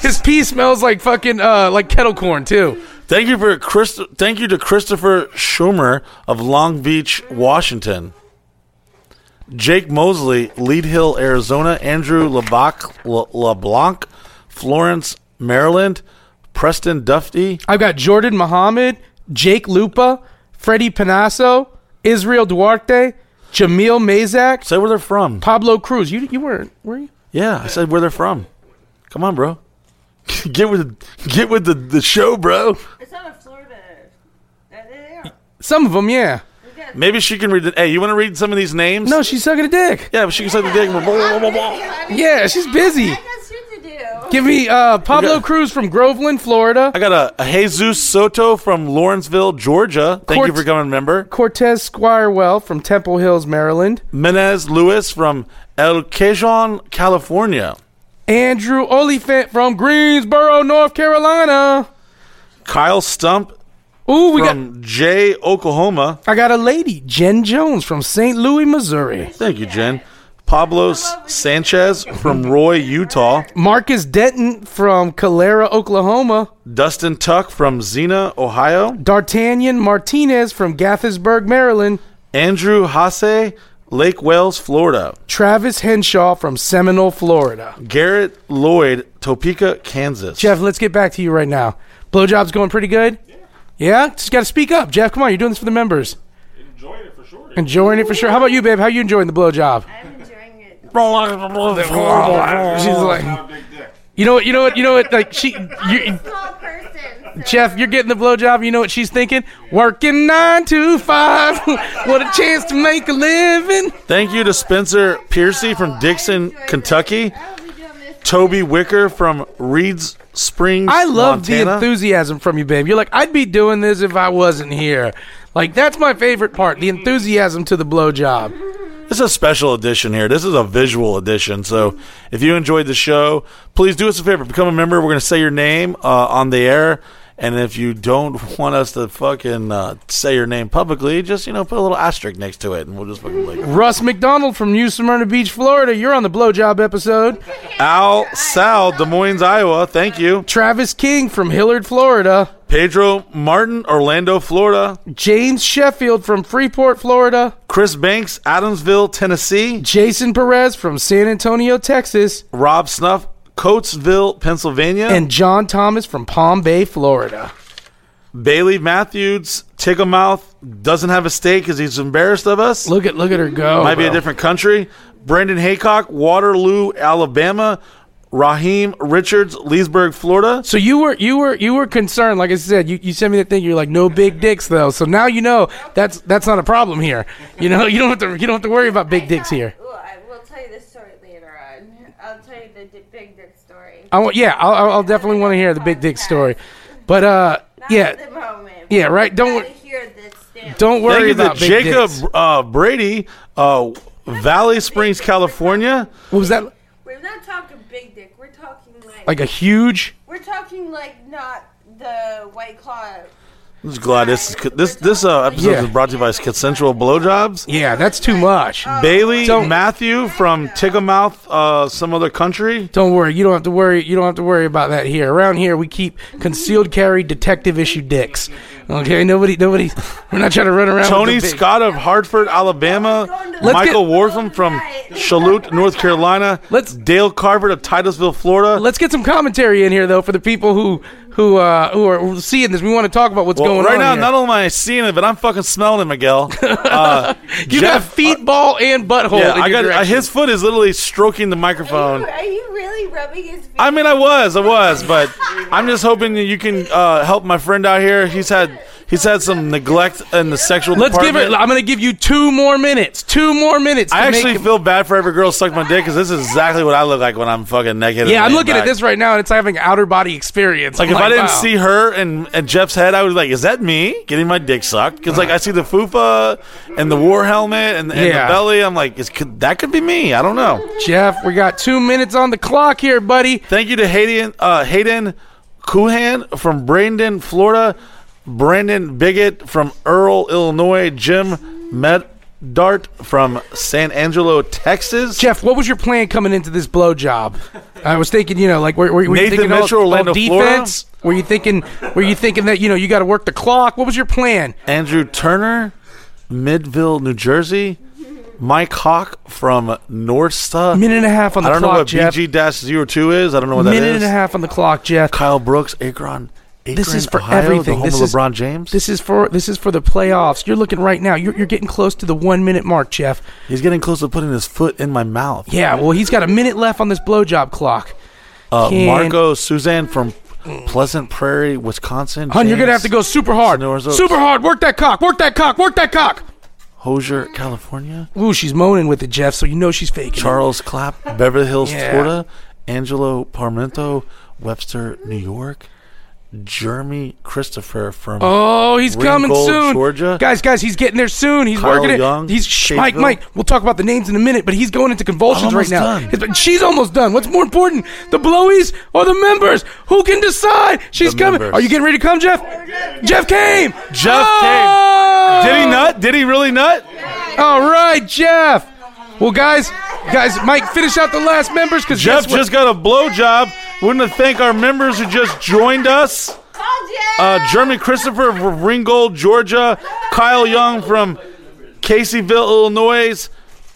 His pee smells like fucking uh, like kettle corn too. Thank you for Chris. Thank you to Christopher Schumer of Long Beach, Washington. Jake Mosley, Lead Hill, Arizona. Andrew LeBlanc, Le- LeBlanc Florence, Maryland. Preston Duffy. I've got Jordan Muhammad, Jake Lupa, Freddie Panasso, Israel Duarte, Jamil Mazak, Say where they're from. Pablo Cruz. You you weren't were you? Yeah, I said where they're from. Come on, bro. get with get with the, the show, bro. It's not a Florida. That they are. Some of them, yeah. Maybe she can read it. Hey, you want to read some of these names? No, she's sucking a dick. Yeah, but she can say the dick. Blah, blah, blah, blah. Yeah, she's busy. I got shit to do. Give me uh, Pablo Okay. Cruz from Groveland, Florida. I got a, a Jesus Soto from Lawrenceville, Georgia. Thank Court- you for coming, a member. Cortez Squirewell from Temple Hills, Maryland. Menez Lewis from El Cajon, California. Andrew Oliphant from Greensboro, North Carolina. Kyle Stump Ooh, we got. Jay, Oklahoma. I got a lady, Jen Jones from St. Louis, Missouri. Thank you, Jen. Pablo Sanchez from Roy, Utah. Marcus Denton from Calera, Oklahoma. Dustin Tuck from Xenia, Ohio. D'Artagnan Martinez from Gaithersburg, Maryland. Andrew Hasse, Lake Wales, Florida. Travis Henshaw from Seminole, Florida. Garrett Lloyd, Topeka, Kansas. Jeff, let's get back to you right now. Blowjob's going pretty good? Yeah? Yeah? Just got to speak up. Jeff, come on. You're doing this for the members. Enjoying it for sure. Enjoying it for sure. How about you, babe? How you enjoying the blowjob? I'm enjoying it. She's like, you know what? You know what? You know what? Like she, you, Small person. so- Jeff, you're getting the blowjob. You know what she's thinking? Working nine to five. what a chance to make a living. Thank you to Spencer Piercy from Dixon, Kentucky. I will be doing this. Toby Wicker from Reeds Springs, I love the enthusiasm from you, babe. You're like, I'd be doing this if I wasn't here. Like that's my favorite part, the enthusiasm to the blowjob. This is a special edition here. This is a visual edition. So if you enjoyed the show, please do us a favor. Become a member. We're going to say your name uh, on the air. And if you don't want us to fucking uh, say your name publicly, just, you know, put a little asterisk next to it. And we'll just fucking like Russ McDonald from New Smyrna Beach, Florida. You're on the blowjob episode. Al Sal, Des Moines, Iowa. Thank you. Travis King from Hilliard, Florida. Pedro Martin, Orlando, Florida. James Sheffield from Freeport, Florida. Chris Banks, Adamsville, Tennessee. Jason Perez from San Antonio, Texas. Rob Snuff, Coatesville, Pennsylvania. And John Thomas from Palm Bay, Florida. Bailey Matthews, Ticklemouth, doesn't have a stake because he's embarrassed of us. Look at look at her go. Might be a different country. Brendan Haycock, Waterloo, Alabama. Raheem Richards, Leesburg, Florida. So you were you were you were concerned, like I said, you, you sent me that thing. You're like, no big dicks though. So now you know that's that's not a problem here. You know you don't have to you don't have to worry about big dicks here. Well, I will tell you this story later on. I'll tell you the big dick story. I want yeah, I'll, I'll- I'll definitely want to hear the big dick story. But uh, Not yeah, the moment. yeah, right. Don't hear this don't worry Thank worry you to about big Jacob dicks. uh, Brady, uh, Valley Springs, California. What was that? We're not talking big dick. We're talking like, Like a huge. we're talking like not the white claw. I'm just glad this is, this this uh, episode Yeah. is brought to you by Consensual Blowjobs. Yeah, that's too much. Bailey Don't- Matthew from Ticklemouth, uh, some other country. Don't worry. You don't have to worry. You don't have to worry about that here. Around here, we keep concealed carry detective issue dicks. Okay, nobody, nobody. We're not trying to run around. Tony the big- Scott of Hartford, Alabama. Let's Michael get- Wortham from Charlotte, North Carolina. Let's- Dale Carver of Titusville, Florida. Let's get some commentary in here though for the people who who uh, who are seeing this. We want to talk about what's Well, going right on right now, here. not only am I seeing it, but I'm fucking smelling it, Miguel. Uh, you got Jeff- feet, ball, and butthole. yeah, in I your got uh, his foot is literally stroking the microphone. Are you really rubbing his feet? I mean, I was, I was, but I'm just hoping that you can uh, help my friend out here. He's had he's had some neglect in the sexual Let's give department. it. I'm going to give you two more minutes. Two more minutes. I actually feel bad for every girl sucked my dick because this is exactly what I look like when I'm fucking naked. Yeah, I'm looking at this right now, and it's having outer body experience. Like I'm if I didn't wow. see her and, and Jeff's head, I was like, "Is that me getting my dick sucked?" Because like I see the fupa and the war helmet and, and Yeah. the belly. I'm like, is, could, "That could be me." I don't know. Jeff, we got two minutes on the clock here, buddy. Thank you to Hayden uh, Hayden Kuhan from Bradenton, Florida. Brandon Bigot from Earl, Illinois. Jim Medart from San Angelo, Texas. Jeff, what was your plan coming into this blowjob? I was thinking, you know, like were, were, were you Nathan thinking all- Mitchell, all, Orlando, defense? Were you thinking? Were you thinking that you know you got to work the clock? What was your plan? Andrew Turner, Midville, New Jersey. Mike Hawk from Norsta. Minute and a half on the clock. I don't know what Jeff. BG-02 is. I don't know what that is. Minute and a half on the clock, Jeff. Kyle Brooks, Akron. Akron This is for Ohio, everything. This is- LeBron James. This is for this is for the playoffs. You're looking right now. You're, you're getting close to the one minute mark, Jeff. He's getting close to putting his foot in my mouth. Yeah, well, he's got a minute left on this blowjob clock. Uh, Can- Marco Suzanne from Pleasant Prairie, Wisconsin. Hun, you're gonna have to go super hard, Oaks. super hard. Work that cock. Work that cock. Work that cock. Hosier, California. Ooh, she's moaning with it, Jeff. So you know she's faking. Charles Clapp, Beverly Hills, Yeah. Florida. Angelo Parmento, Webster, New York. Jeremy Christopher from Oh, he's coming soon, Georgia. Guys, guys, he's getting there soon. He's Kyle working it. Young, he's shh, Mike. Mike. We'll talk about the names in a minute, but he's going into convulsions right now. done. His- she's almost done. What's more important, the blowies or the members? Who can decide? She's The coming. members. Are you getting ready to come, Jeff? Jeff came. Jeff Oh! Did he nut? Did he really nut? All right, Jeff. Well, guys, guys, Mike, finish out the last members because Jeff just got a blowjob. We want to thank our members who just joined us. Uh, Jeremy Christopher from Ringgold, Georgia. Kyle Young from Caseyville, Illinois.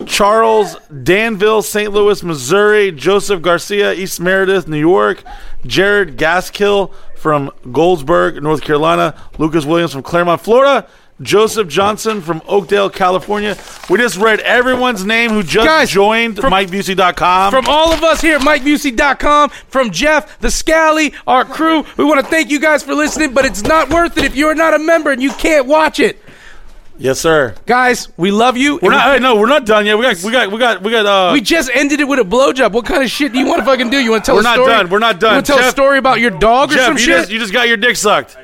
Charles Danville, St. Louis, Missouri. Joseph Garcia, East Meredith, New York. Jared Gaskill from Goldsburg, North Carolina. Lucas Williams from Clermont, Florida. Joseph Johnson from Oakdale, California. We just read everyone's name who just Guys, joined from- MikeBusey.com. From all of us here at MikeBusey.com, from Jeff, the Scally, our crew, we want to thank you guys for listening, but it's not worth it if you're not a member and you can't watch it. yes, sir. Guys, we love you. We're not. Hey, no, we're not done yet. We got. We got. We got. We got. Uh, We just ended it with a blowjob. What kind of shit do you want to fucking do? You want to tell We're a not done. We're not done. You want to tell a story about your dog or Jeff, some you shit? just you just got your dick sucked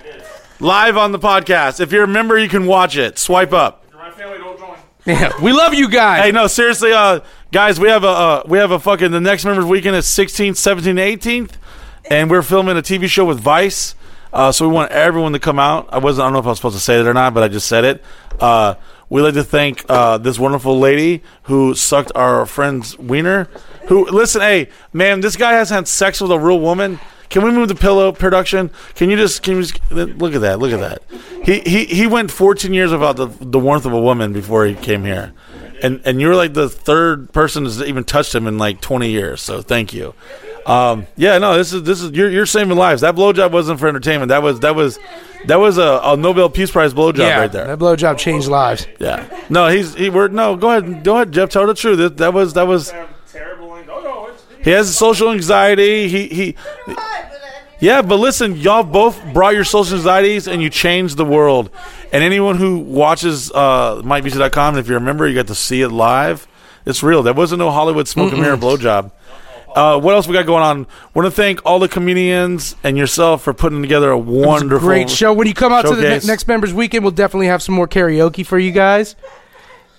live on the podcast. If you're a member, you can watch it. Swipe up. My family don't join. yeah, we love you guys. Hey, no, seriously, uh, guys, we have a uh, we have a fucking the next members weekend is 16th, 17th, 18th, and we're filming a TV show with Vice. Uh, so we want everyone to come out. I wasn't. I don't know if I was supposed to say that or not, but I just said it. Uh, we'd like to thank uh, this wonderful lady who sucked our friend's wiener. Who listen, hey man, this guy has had sex with a real woman. Can we move the pillow production? Can you just can you just look at that? Look at that. He he he went 14 years without the the warmth of a woman before he came here, and and you're like the third person that's even touched him in like 20 years. So thank you. Um, yeah, no, this is this is you're you're saving lives. That blowjob wasn't for entertainment. That was that was that was a, a Nobel Peace Prize blowjob yeah, right there. that blowjob changed lives. Yeah. No, he's he. We're no. Go ahead. Go ahead, Jeff. Tell the truth. That, that was that was. Have terrible. Like, oh no, it's, He has social anxiety. He he. Yeah, but listen, y'all both brought your social anxieties and you changed the world. And anyone who watches uh, MikeBusey.com, and if you're a member, you got to see it live. It's real. That wasn't no Hollywood smoke and mirror blowjob. Uh, what else we got going on? Want to thank all the comedians and yourself for putting together a was a wonderful, great show. When you come out to the ne- next members weekend, we'll definitely have some more karaoke for you guys.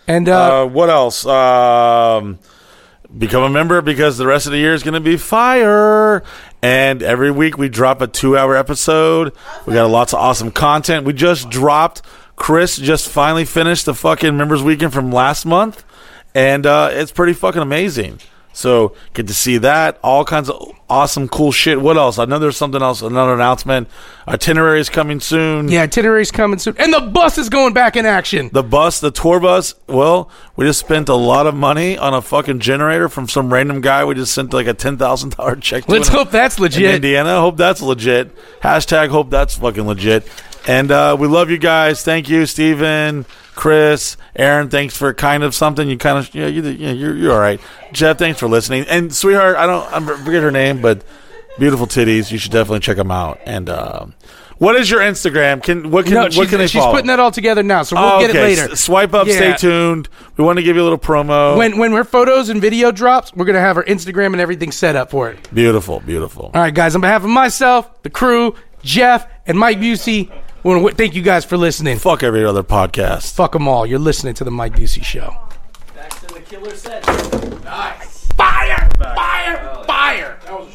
And uh, Uh, what else? Um, become a member because the rest of the year is going to be fire. And every week we drop a two-hour episode. We got lots of awesome content. We just dropped. Chris just finally finished the fucking members weekend from last month, and uh, it's pretty fucking amazing. So get to see that. All kinds of awesome, cool shit. What else? I know there's something else. Another announcement. Itinerary is coming soon. yeah, itinerary is coming soon, and the bus is going back in action. The bus, the tour bus. Well, we just spent a lot of money on a fucking generator from some random guy. We just sent like a ten thousand dollar check. To Let's in- hope that's in legit. Indiana. Hope that's legit. Hashtag hope that's fucking legit. And uh, we love you guys. Thank you, Steven, Chris, Aaron. Thanks for kind of something. You kind of yeah, you, yeah you're you're all right. Jeff, thanks for listening. And sweetheart, I don't I forget her name, but beautiful titties. You should definitely check them out. And um, what is your Instagram? Can what can No, what she's, can they she's follow? putting that all together now, so we'll Oh, get it later. S- Swipe up. Yeah. Stay tuned. We want to give you a little promo. When when her photos and video drops, we're gonna have her Instagram and everything set up for it. beautiful, beautiful. All right, guys. On behalf of myself, the crew, Jeff, and Mike Busey, we thank you guys for listening. Fuck every other podcast. Fuck them all. You're listening to the Mike Busey Show. Back to the killer set. Nice. Fire! Fire! Oh, Fire! That was